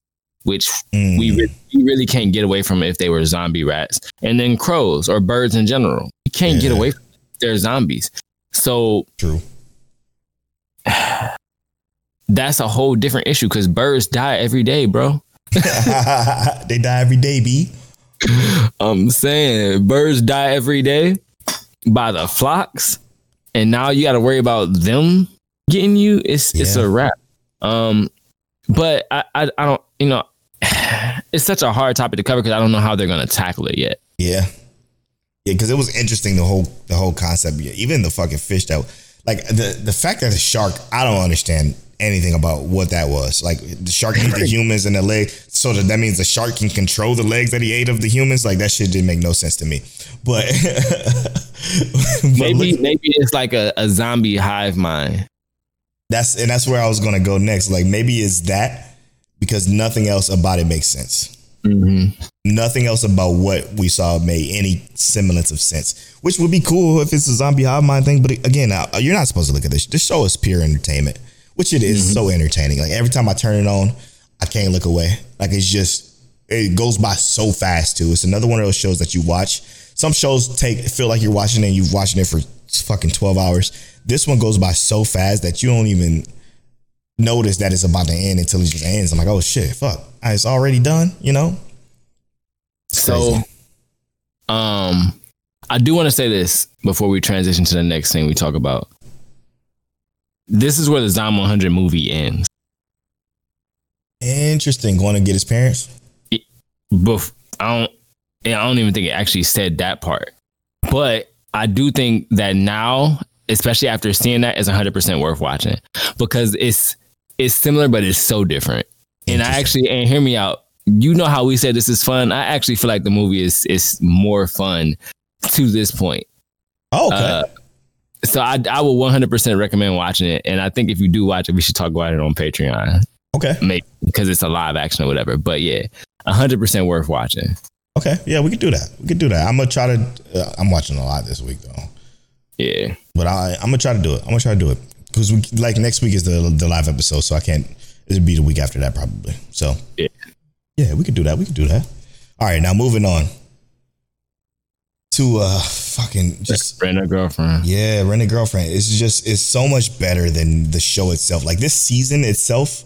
which Mm, we re- we really can't get away from if they were zombie rats, and then crows or birds in general. You can't get away from it. they're zombies. So true. [sighs] that's a whole different issue because birds die every day, bro. [laughs] they die every day, b. [laughs] I'm saying birds die every day by the flocks, and now you got to worry about them getting you. It's it's a wrap. Um, but I, I I don't you know [sighs] it's such a hard topic to cover because I don't know how they're gonna tackle it yet. Yeah, yeah, because it was interesting the whole the whole concept. Yeah, even the fucking fish that like the the fact that the shark, I don't understand anything about what that was. Like the shark ate the humans and the leg, so that that means the shark can control the legs that he ate of the humans. Like that shit didn't make no sense to me. But, [laughs] but Maybe look- maybe it's like a, a zombie hive mind. that's and that's where I was gonna go next. Like maybe it's that because nothing else about it makes sense. Mm-hmm. Nothing else about what we saw made any semblance of sense, which would be cool if it's a zombie hive mind thing. But again, you're not supposed to look at this. This show is pure entertainment, which it is so entertaining. Like every time I turn it on, I can't look away. Like it's just it goes by so fast too. It's another one of those shows that you watch. Some shows take feel like you're watching it and you've watching it for fucking 12 hours. This one goes by so fast that you don't even notice that it's about to end until it just ends. I'm like, oh shit, fuck. It's already done, you know? So, crazy. um, I do want to say this before we transition to the next thing we talk about. This is where the Zom 100 movie ends. Interesting. Going to get his parents? Bef- I don't. I don't even think it actually said that part. But I do think that now, especially after seeing that, is 100 percent worth watching because it's it's similar, but it's so different. And I actually, and hear me out. You know how we said this is fun. I actually feel like the movie is is more fun to this point. Oh, okay. Uh, so I I will 100 percent recommend watching it. And I think if you do watch it, we should talk about it on Patreon, okay. maybe because it's a live action or whatever. But yeah, 100 percent worth watching. Okay. Yeah, we could do that. We could do that. I'm gonna try to. Uh, I'm watching a lot this week though, Yeah. but I I'm gonna try to do it. I'm gonna try to do it because we like next week is the the live episode, so I can't. It'd be the week after that probably. So Yeah. yeah, we could do that. We could do that. All right, now moving on to uh fucking just Rent a girlfriend. yeah, rent a girlfriend. It's just it's so much better than the show itself. Like this season itself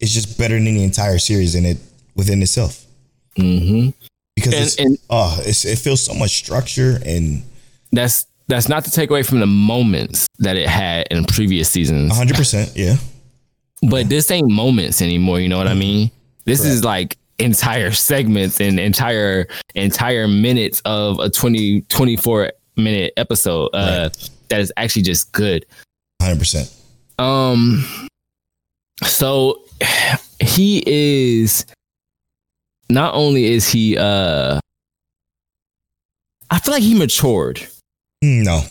is just better than the entire series in it within itself Mm-hmm. because And- it's, and- oh, it's, it feels so much structure and That's that's not to take away from the moments that it had in previous seasons, 100 percent yeah. but this ain't moments anymore. You know what I mean? This is like entire segments and entire entire minutes of a 20 24 minute episode uh that is actually just good Hundred percent. um so he is not only is he uh i feel like he matured Mm, No,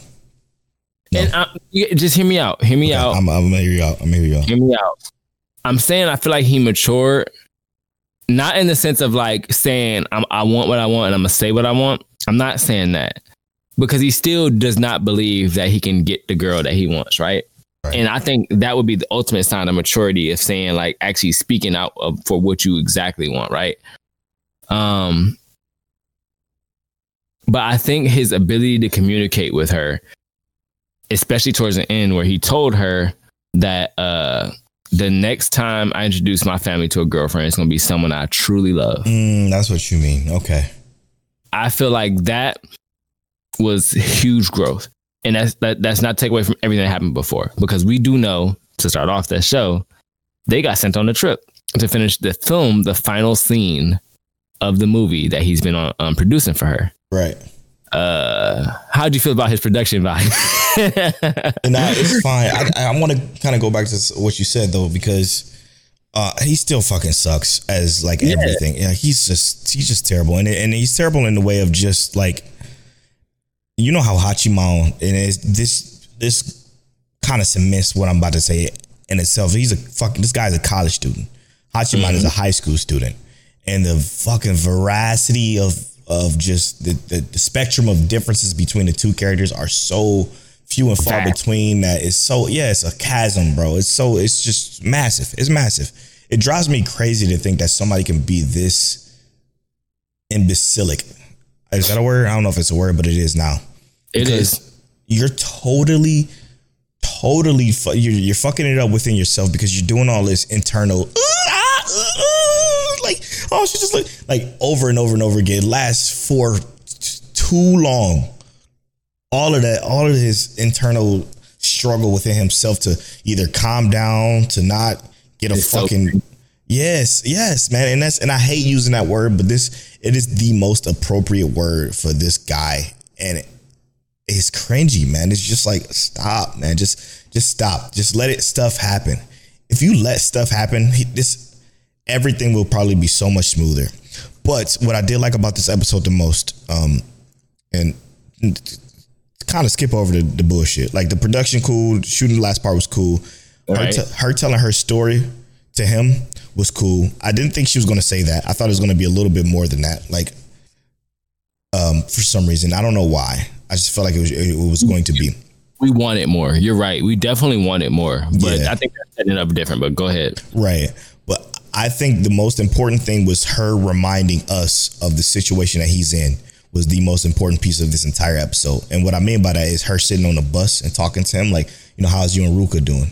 No. and I, just hear me out hear me Okay, out I'm, I'm gonna hear you out. I'm gonna hear you out. hear me out. I'm saying I feel like he matured, not in the sense of like saying I'm, I want what I want and I'm gonna say what I want. I'm not saying that because he still does not believe that he can get the girl that he wants, right? Right. And I think that would be the ultimate sign of maturity of saying like actually speaking out of, for what you exactly want, right? Um, but I think his ability to communicate with her, especially towards the end where he told her that uh the next time I introduce my family to a girlfriend, it's gonna be someone I truly love. Mm, that's what you mean. Okay. I feel like that was huge growth. And that's that, that's not take away from everything that happened before. Because we do know to start off that show, they got sent on a trip to finish the film, the final scene of the movie that he's been on um, producing for her. Right. Uh how do you feel about his production value? [laughs] [laughs] And it's fine. I, I want to kind of go back to what you said though, because uh, he still fucking sucks as like everything. Yeah, he's just he's just terrible, and and he's terrible in the way of just like you know how Hachiman and it's, this this kind of cements what I'm about to say in itself. He's a fucking this guy's a college student. Hachiman is a high school student, and the fucking veracity of of just the, the, the spectrum of differences between the two characters are so few and far Vast. between that is so yeah it's a chasm bro. It's so it's just massive. It's massive. It drives me crazy to think that somebody can be this imbecilic. Is that a word? I don't know if it's a word but it is now. It because is. you're totally totally fu- you're, you're fucking it up within yourself because you're doing all this internal ah, like oh she just like like over and over and over again. Lasts for t- too long all of that all of his internal struggle within himself to either calm down to not get a It's so fucking yes yes man and that's and i hate using that word but this it is the most appropriate word for this guy and it, it's cringy, man. It's just like stop, man. Just just stop. Just let it stuff happen. If you let stuff happen, this everything will probably be so much smoother. But what I did like about this episode the most, um, and kind of skip over the, the bullshit. Like the production, cool. Shooting the last part was cool. Her, Right. te- her telling her story to him was cool. I didn't think she was going to say that. I thought it was going to be a little bit more than that. Like, um, for some reason, I don't know why. I just felt like it was it was going to be. We want it more. You're right. We definitely want it more, but Yeah. I think that's setting up different. But go ahead. Right. But I think the most important thing was her reminding us of the situation that he's in was the most important piece of this entire episode. And what I mean by that is her sitting on the bus and talking to him like, you know, how's you and Ruka doing?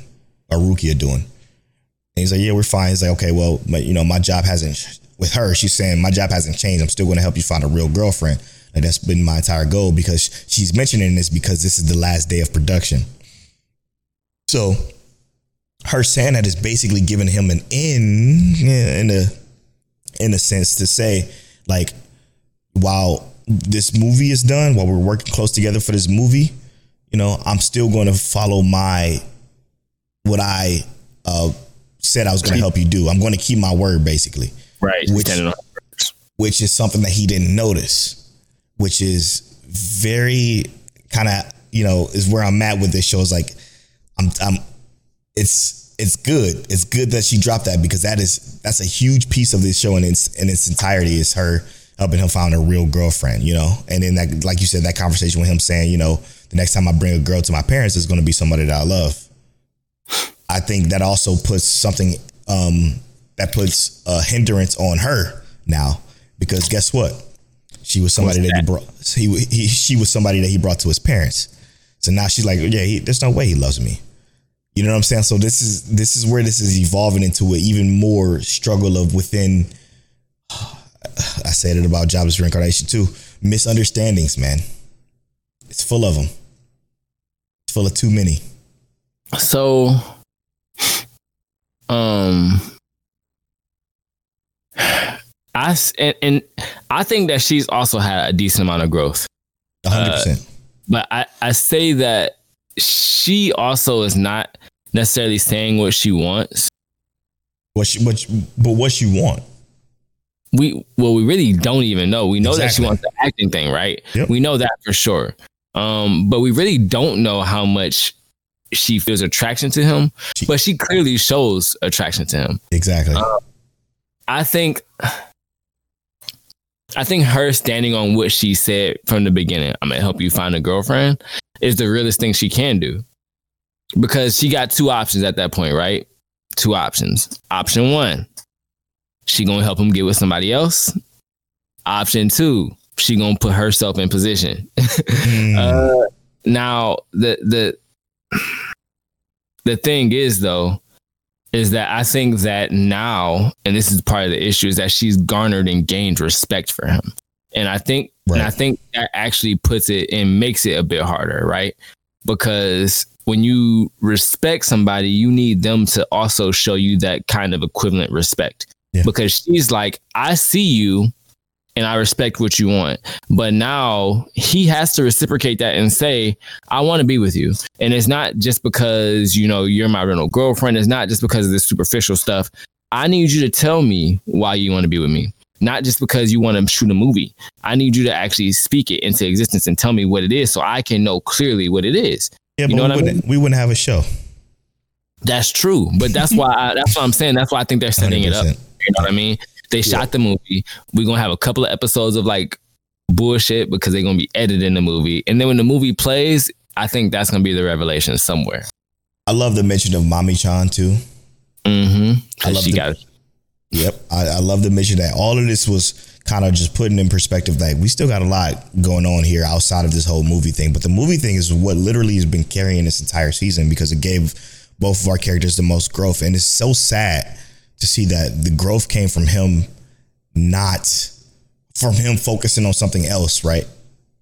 Or Rukia doing? And he's like, yeah, we're fine. He's like, okay, well, but you know, my job hasn't with her. She's saying my job hasn't changed. I'm still going to help you find a real girlfriend. Like that's been my entire goal because she's mentioning this because this is the last day of production. So her saying that is basically giving him an in in a in a sense to say like while this movie is done while we're working close together for this movie you know i'm still going to follow my what i uh said i was going to help you do i'm going to keep my word basically Right. Which- which is something that he didn't notice, which is very kind of you know is where I'm at with this show. Is like I'm I'm it's it's good. It's good that she dropped that because that is that's a huge piece of this show in its in its entirety is her helping him find a real girlfriend, you know. And then that like you said that conversation with him saying, you know, the next time I bring a girl to my parents is going to be somebody that I love. I think that also puts something um, that puts a hindrance on her now because guess what? She was somebody What's that, he brought. He, he she was somebody that he brought to his parents. So now she's like, yeah, he, there's no way he loves me. You know what I'm saying? So this is this is where this is evolving into an even more struggle of within. I said it about jobless reincarnation too. Misunderstandings, man. It's full of them. It's full of too many. So, um, I and, and I think that she's also had a decent amount of growth, A hundred percent. but I I say that she also is not necessarily saying what she wants. What she, what, but what you want? We well, we really don't even know. We know that she wants the acting thing, right? Yep. We know that for sure. Um, but we really don't know how much she feels attraction to him. She- but she clearly shows attraction to him. Exactly. I think I think her standing on what she said from the beginning, I'm gonna help you find a girlfriend, is the realest thing she can do. Because she got two options at that point, right? Two options. Option one, she gonna help him get with somebody else. Option two, she gonna put herself in position. [laughs] Mm, Uh, now the the the thing is though is that I think that now, and this is part of the issue, is that she's garnered and gained respect for him, and I think and I think that actually puts it and makes it a bit harder, right? Because when you respect somebody, you need them to also show you that kind of equivalent respect. Yeah. Because she's like, I see you and I respect what you want. But now he has to reciprocate that and say, I want to be with you. And it's not just because, you know, you're my rental girlfriend. It's not just because of this superficial stuff. I need you to tell me why you want to be with me. Not just because you want to shoot a movie. I need you to actually speak it into existence and tell me what it is so I can know clearly what it is. yeah, you but know we, what I wouldn't, we wouldn't have a show. That's true. But that's why I, that's what I'm saying. That's why I think they're setting it up. 100%. You know what I mean? They shot the movie. We're gonna have a couple of episodes of like bullshit because they're gonna be editing the movie. And then when the movie plays, I think that's gonna be the revelation somewhere. I love the mention of Mami Chan too. Mm-hmm. I love she the- got Yep. I, I love the mention that all of this was kind of just putting in perspective like we still got a lot going on here outside of this whole movie thing. But the movie thing is what literally has been carrying this entire season because it gave both of our characters the most growth. And it's so sad to see that the growth came from him not from him focusing on something else, right?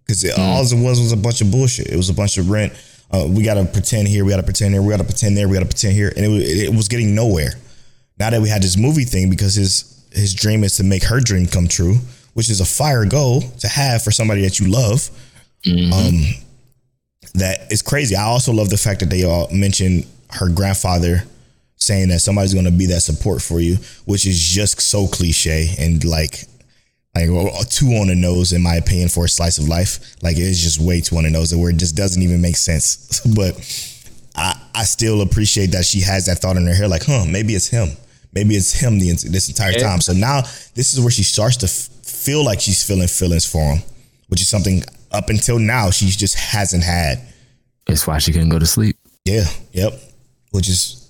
Because all it was was a bunch of bullshit. It was a bunch of rent. Uh, we got to pretend here. We got to pretend here. We got to pretend there. We got to pretend here. And it, was- it was getting nowhere. Now that we had this movie thing, because his his dream is to make her dream come true, which is a fire goal to have for somebody that you love. Um, that is crazy. I also love the fact that they all mentioned her grandfather saying that somebody's going to be that support for you, which is just so cliche and like like too on the nose in my opinion for a slice of life. Like it's just way too on the nose where it just doesn't even make sense. [laughs] but I I still appreciate that she has that thought in her head, like, huh, maybe it's him. maybe it's him the this entire time. So now this is where she starts to f- feel like she's feeling feelings for him, which is something up until now she just hasn't had. It's why she couldn't go to sleep. Yeah, yep. Which is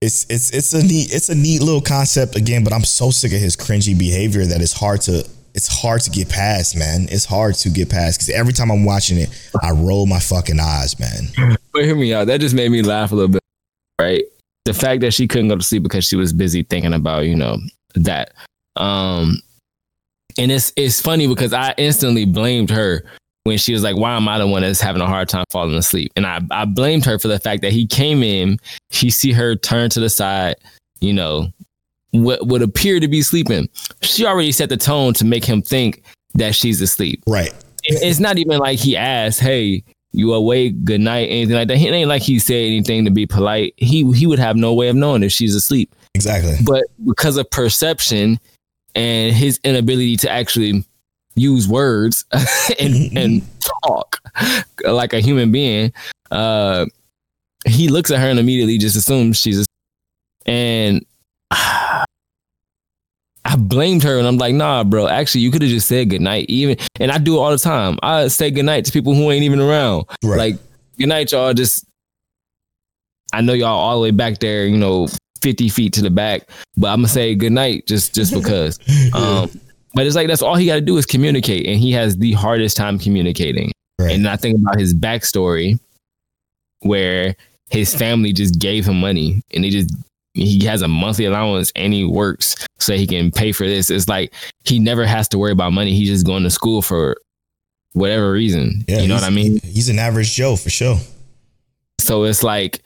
it's it's it's a neat it's a neat little concept again, but I'm so sick of his cringy behavior that it's hard to it's hard to get past, man. It's hard to get past because every time I'm watching it, I roll my fucking eyes, man. But hear me out. That just made me laugh a little bit, right? The fact that she couldn't go to sleep because she was busy thinking about, you know, that. Um, and it's it's funny because I instantly blamed her when she was like, "Why am I the one that's having a hard time falling asleep?" And I I blamed her for the fact that he came in, he see her turn to the side, you know, what would appear to be sleeping. She already set the tone to make him think that she's asleep Right. it's not even like he asked, "Hey, you awake? Good night," anything like that. It ain't like he said anything to be polite. He he would have no way of knowing if she's asleep. Exactly. But because of perception and his inability to actually use words [laughs] and [laughs] and talk like a human being, uh, he looks at her and immediately just assumes she's a. and. [sighs] I blamed her and I'm like, nah, bro. Actually, you could have just said goodnight. Even and I do it all the time. I say goodnight to people who ain't even around. Right. Like, good night, y'all. Just I know y'all all the way back there, you know, 50 feet to the back, but I'm gonna say good night just just [laughs] because. um, but it's like that's all he gotta do is communicate, and he has the hardest time communicating. Right. And I think about his backstory where his family just gave him money and he just he has a monthly allowance and he works so he can pay for this. It's like he never has to worry about money. He's just going to school for whatever reason. yeah, you know what I mean? He's an average Joe for sure. So it's like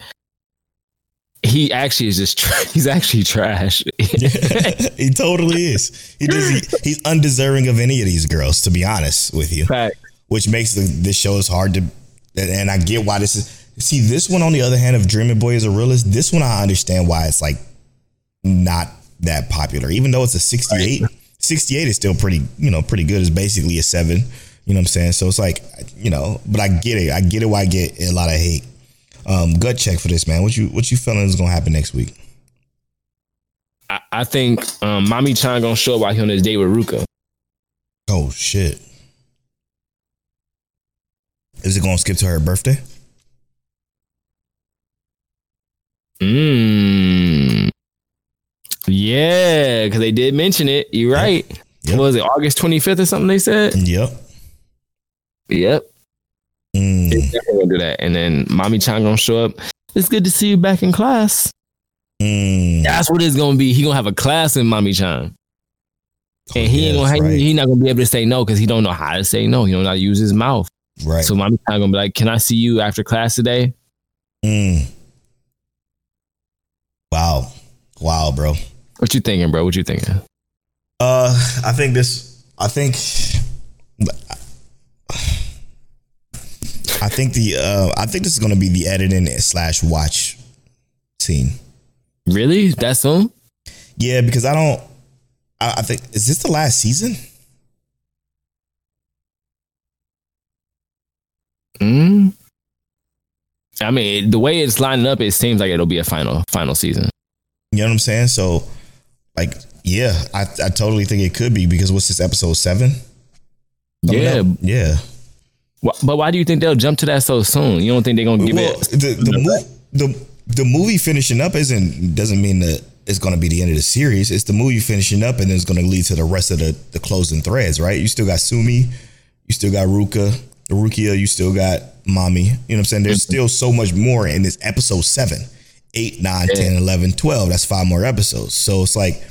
he actually is just [laughs] tra- he's actually trash. [laughs] he totally is. He does. He, he's undeserving of any of these girls, to be honest with you. Fact. Which makes the, this show is hard to. And I get why this is. See, this one on the other hand, of Dreaming Boy is a realist, this one I understand why it's like not that popular. Even though it's a 68, 68 is still pretty, you know, pretty good. It's basically a seven. You know what I'm saying? So it's like, you know, but I get it. I get it why I get a lot of hate. Um, gut check for this, man. What you what you feeling is gonna happen next week? I, I think um, Mami Chan gonna show up while he on his date with Ruka. Oh shit. Is it gonna skip to her birthday? Mm. Yeah, because they did mention it. You're right. Yep. What was it August 25th or something? They said. Yep. Yep. Mm. Definitely gonna do that. And then Mami Chan gonna show up. It's good to see you back in class. Mm. That's what it's gonna be. He gonna have a class in Mami Chan. And he Oh, Yeah, ain't gonna that's he, he not gonna be able to say no because he don't know how to say no. He don't know how to use his mouth. Right. So Mami Chan gonna be like, "Can I see you after class today?" Mm. Wow. Wow, bro. What you thinking, bro? What you thinking? Uh, I think this. I think. I think the. Uh, I think this is gonna be the editing slash watch scene. Really? That's soon? Yeah, because I don't. I, I think is this the last season? Mm. I mean, the way it's lining up, it seems like it'll be a final final season. You know what I'm saying? So, like, yeah, I, I totally think it could be because what's this episode seven? Coming Yeah, up? yeah. Wh- but why do you think they'll jump to that so soon? You don't think they're gonna give well, it? the the, mov- the the movie finishing up isn't doesn't mean that it's going to be the end of the series. It's the movie finishing up and it's going to lead to the rest of the the closing threads, right? You still got Sumi, you still got Ruka, Rukia, you still got Mami. You know what I'm saying? There's still so much more in this episode 7, 8, 9, 10, 11, 12. That's five more episodes. So it's like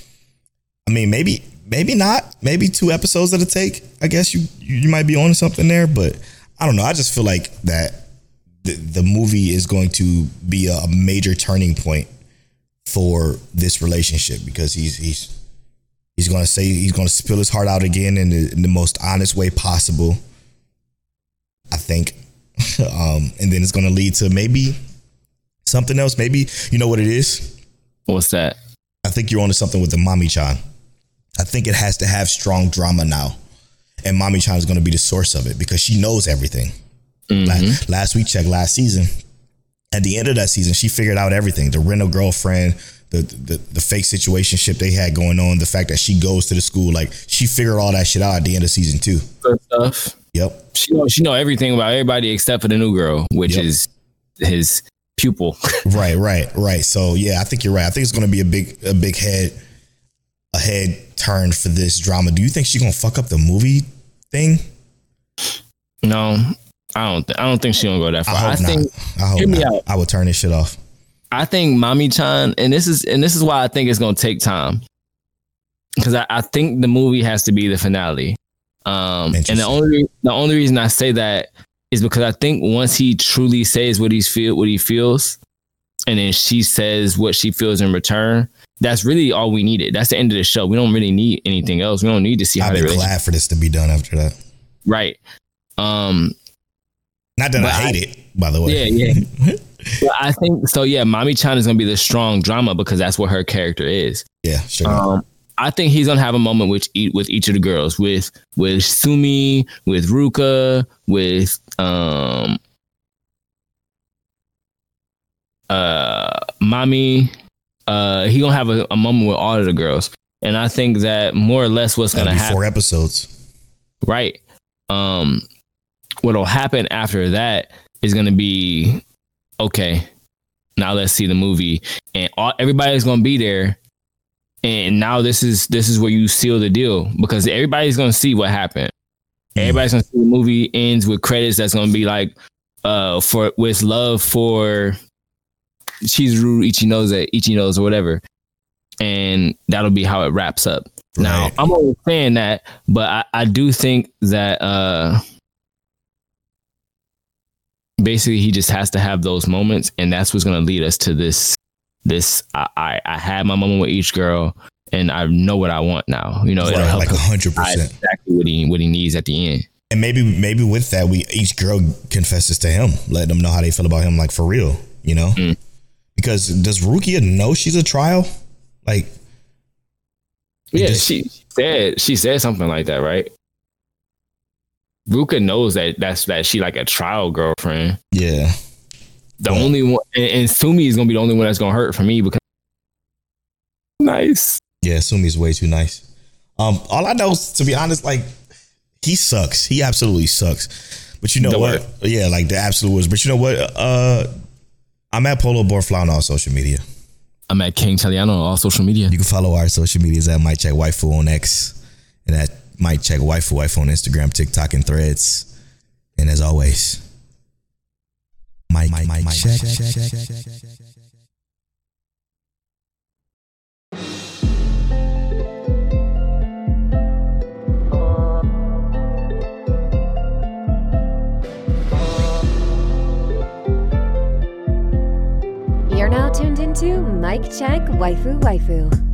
I mean, maybe maybe not. Maybe two episodes that'll take. I guess you you might be on something there, but I don't know. I just feel like that the, the movie is going to be a major turning point for this relationship because he's he's he's going to say he's going to spill his heart out again in the, in the most honest way possible. I think, [laughs] um, and then it's going to lead to maybe something else. Maybe you know what it is. What's that? I think you're onto something with the Mami Chan. I think it has to have strong drama now. And Mami Chan is going to be the source of it because she knows everything. Mm-hmm. Last, last week, check last season. At the end of that season, she figured out everything the rental girlfriend, the, the the fake situation ship they had going on, the fact that she goes to the school, like she figured all that shit out at the end of season two. Good stuff. Yep. She know she know everything about everybody except for the new girl, which Yep. is his pupil. [laughs] Right, right, right. So yeah, I think you're right. I think it's gonna be a big a big head a head turn for this drama. Do you think she's gonna fuck up the movie thing? no, I don't. Th- I don't think she gonna go that I far. hope I, not. think. I hope hear me not. out. I would turn this shit off. I think Mami Chan, and this is and this is why I think it's gonna take time, because I, I think the movie has to be the finale. Um, and the only the only reason I say that is because I think once he truly says what he's feel what he feels, and then she says what she feels in return, that's really all we needed. That's the end of the show. We don't really need anything else. We don't need to see how I've been glad for this to be done after that. right. Um, Not that But I I- hate it, by the way. Yeah, yeah. [laughs] but I think so. Yeah, Mami Chan is gonna be the strong drama because that's what her character is. yeah, sure. Um, I think he's gonna have a moment with each with each of the girls, with with Sumi, with Ruka, with um uh Mommy. Uh, he gonna have a, a moment with all of the girls, and I think that more or less what's That'll gonna be happen, four episodes. right? Um, what'll happen after that is gonna be okay. Now let's see the movie, and all, everybody's gonna be there and now this is this is where you seal the deal because everybody's gonna see what happened. Everybody's gonna see the movie ends with credits that's gonna be like uh for with love for Chizuru Ichinose Ichinose or whatever. And that'll be how it wraps up. Now I'm always saying that, but I, I do think that uh basically he just has to have those moments and that's what's gonna lead us to this this I, I I had my moment with each girl and I know what I want now. You know, it'll Right, help like him hundred decide percent. exactly what he what he needs at the end. And maybe maybe with that, we each girl confesses to him, letting them know how they feel about him, like for real, you know. Mm. Because does Rukia know she's a trial? Like, Yeah, just- she said she said something like that, right? Ruka knows that that's that she like a trial girlfriend. yeah, The Yeah. only one and, and Sumi is gonna be the only one that's gonna hurt for me because nice. yeah. Sumi's way too nice. Um, all I know, is, to be honest, like he sucks. He absolutely sucks. But you know The what? Yeah, like the absolute worst. But you know what? Uh, I'm at Polo Borfla on all social media. I'm at King Taliano on all social media. You can follow our social medias at Mike Check Waifu on X and at Mike Check Waifu Waifu on Instagram, TikTok, and Threads. And as always, Mike, Mike, Mike, check. You're now tuned into Mike Check Waifu Waifu.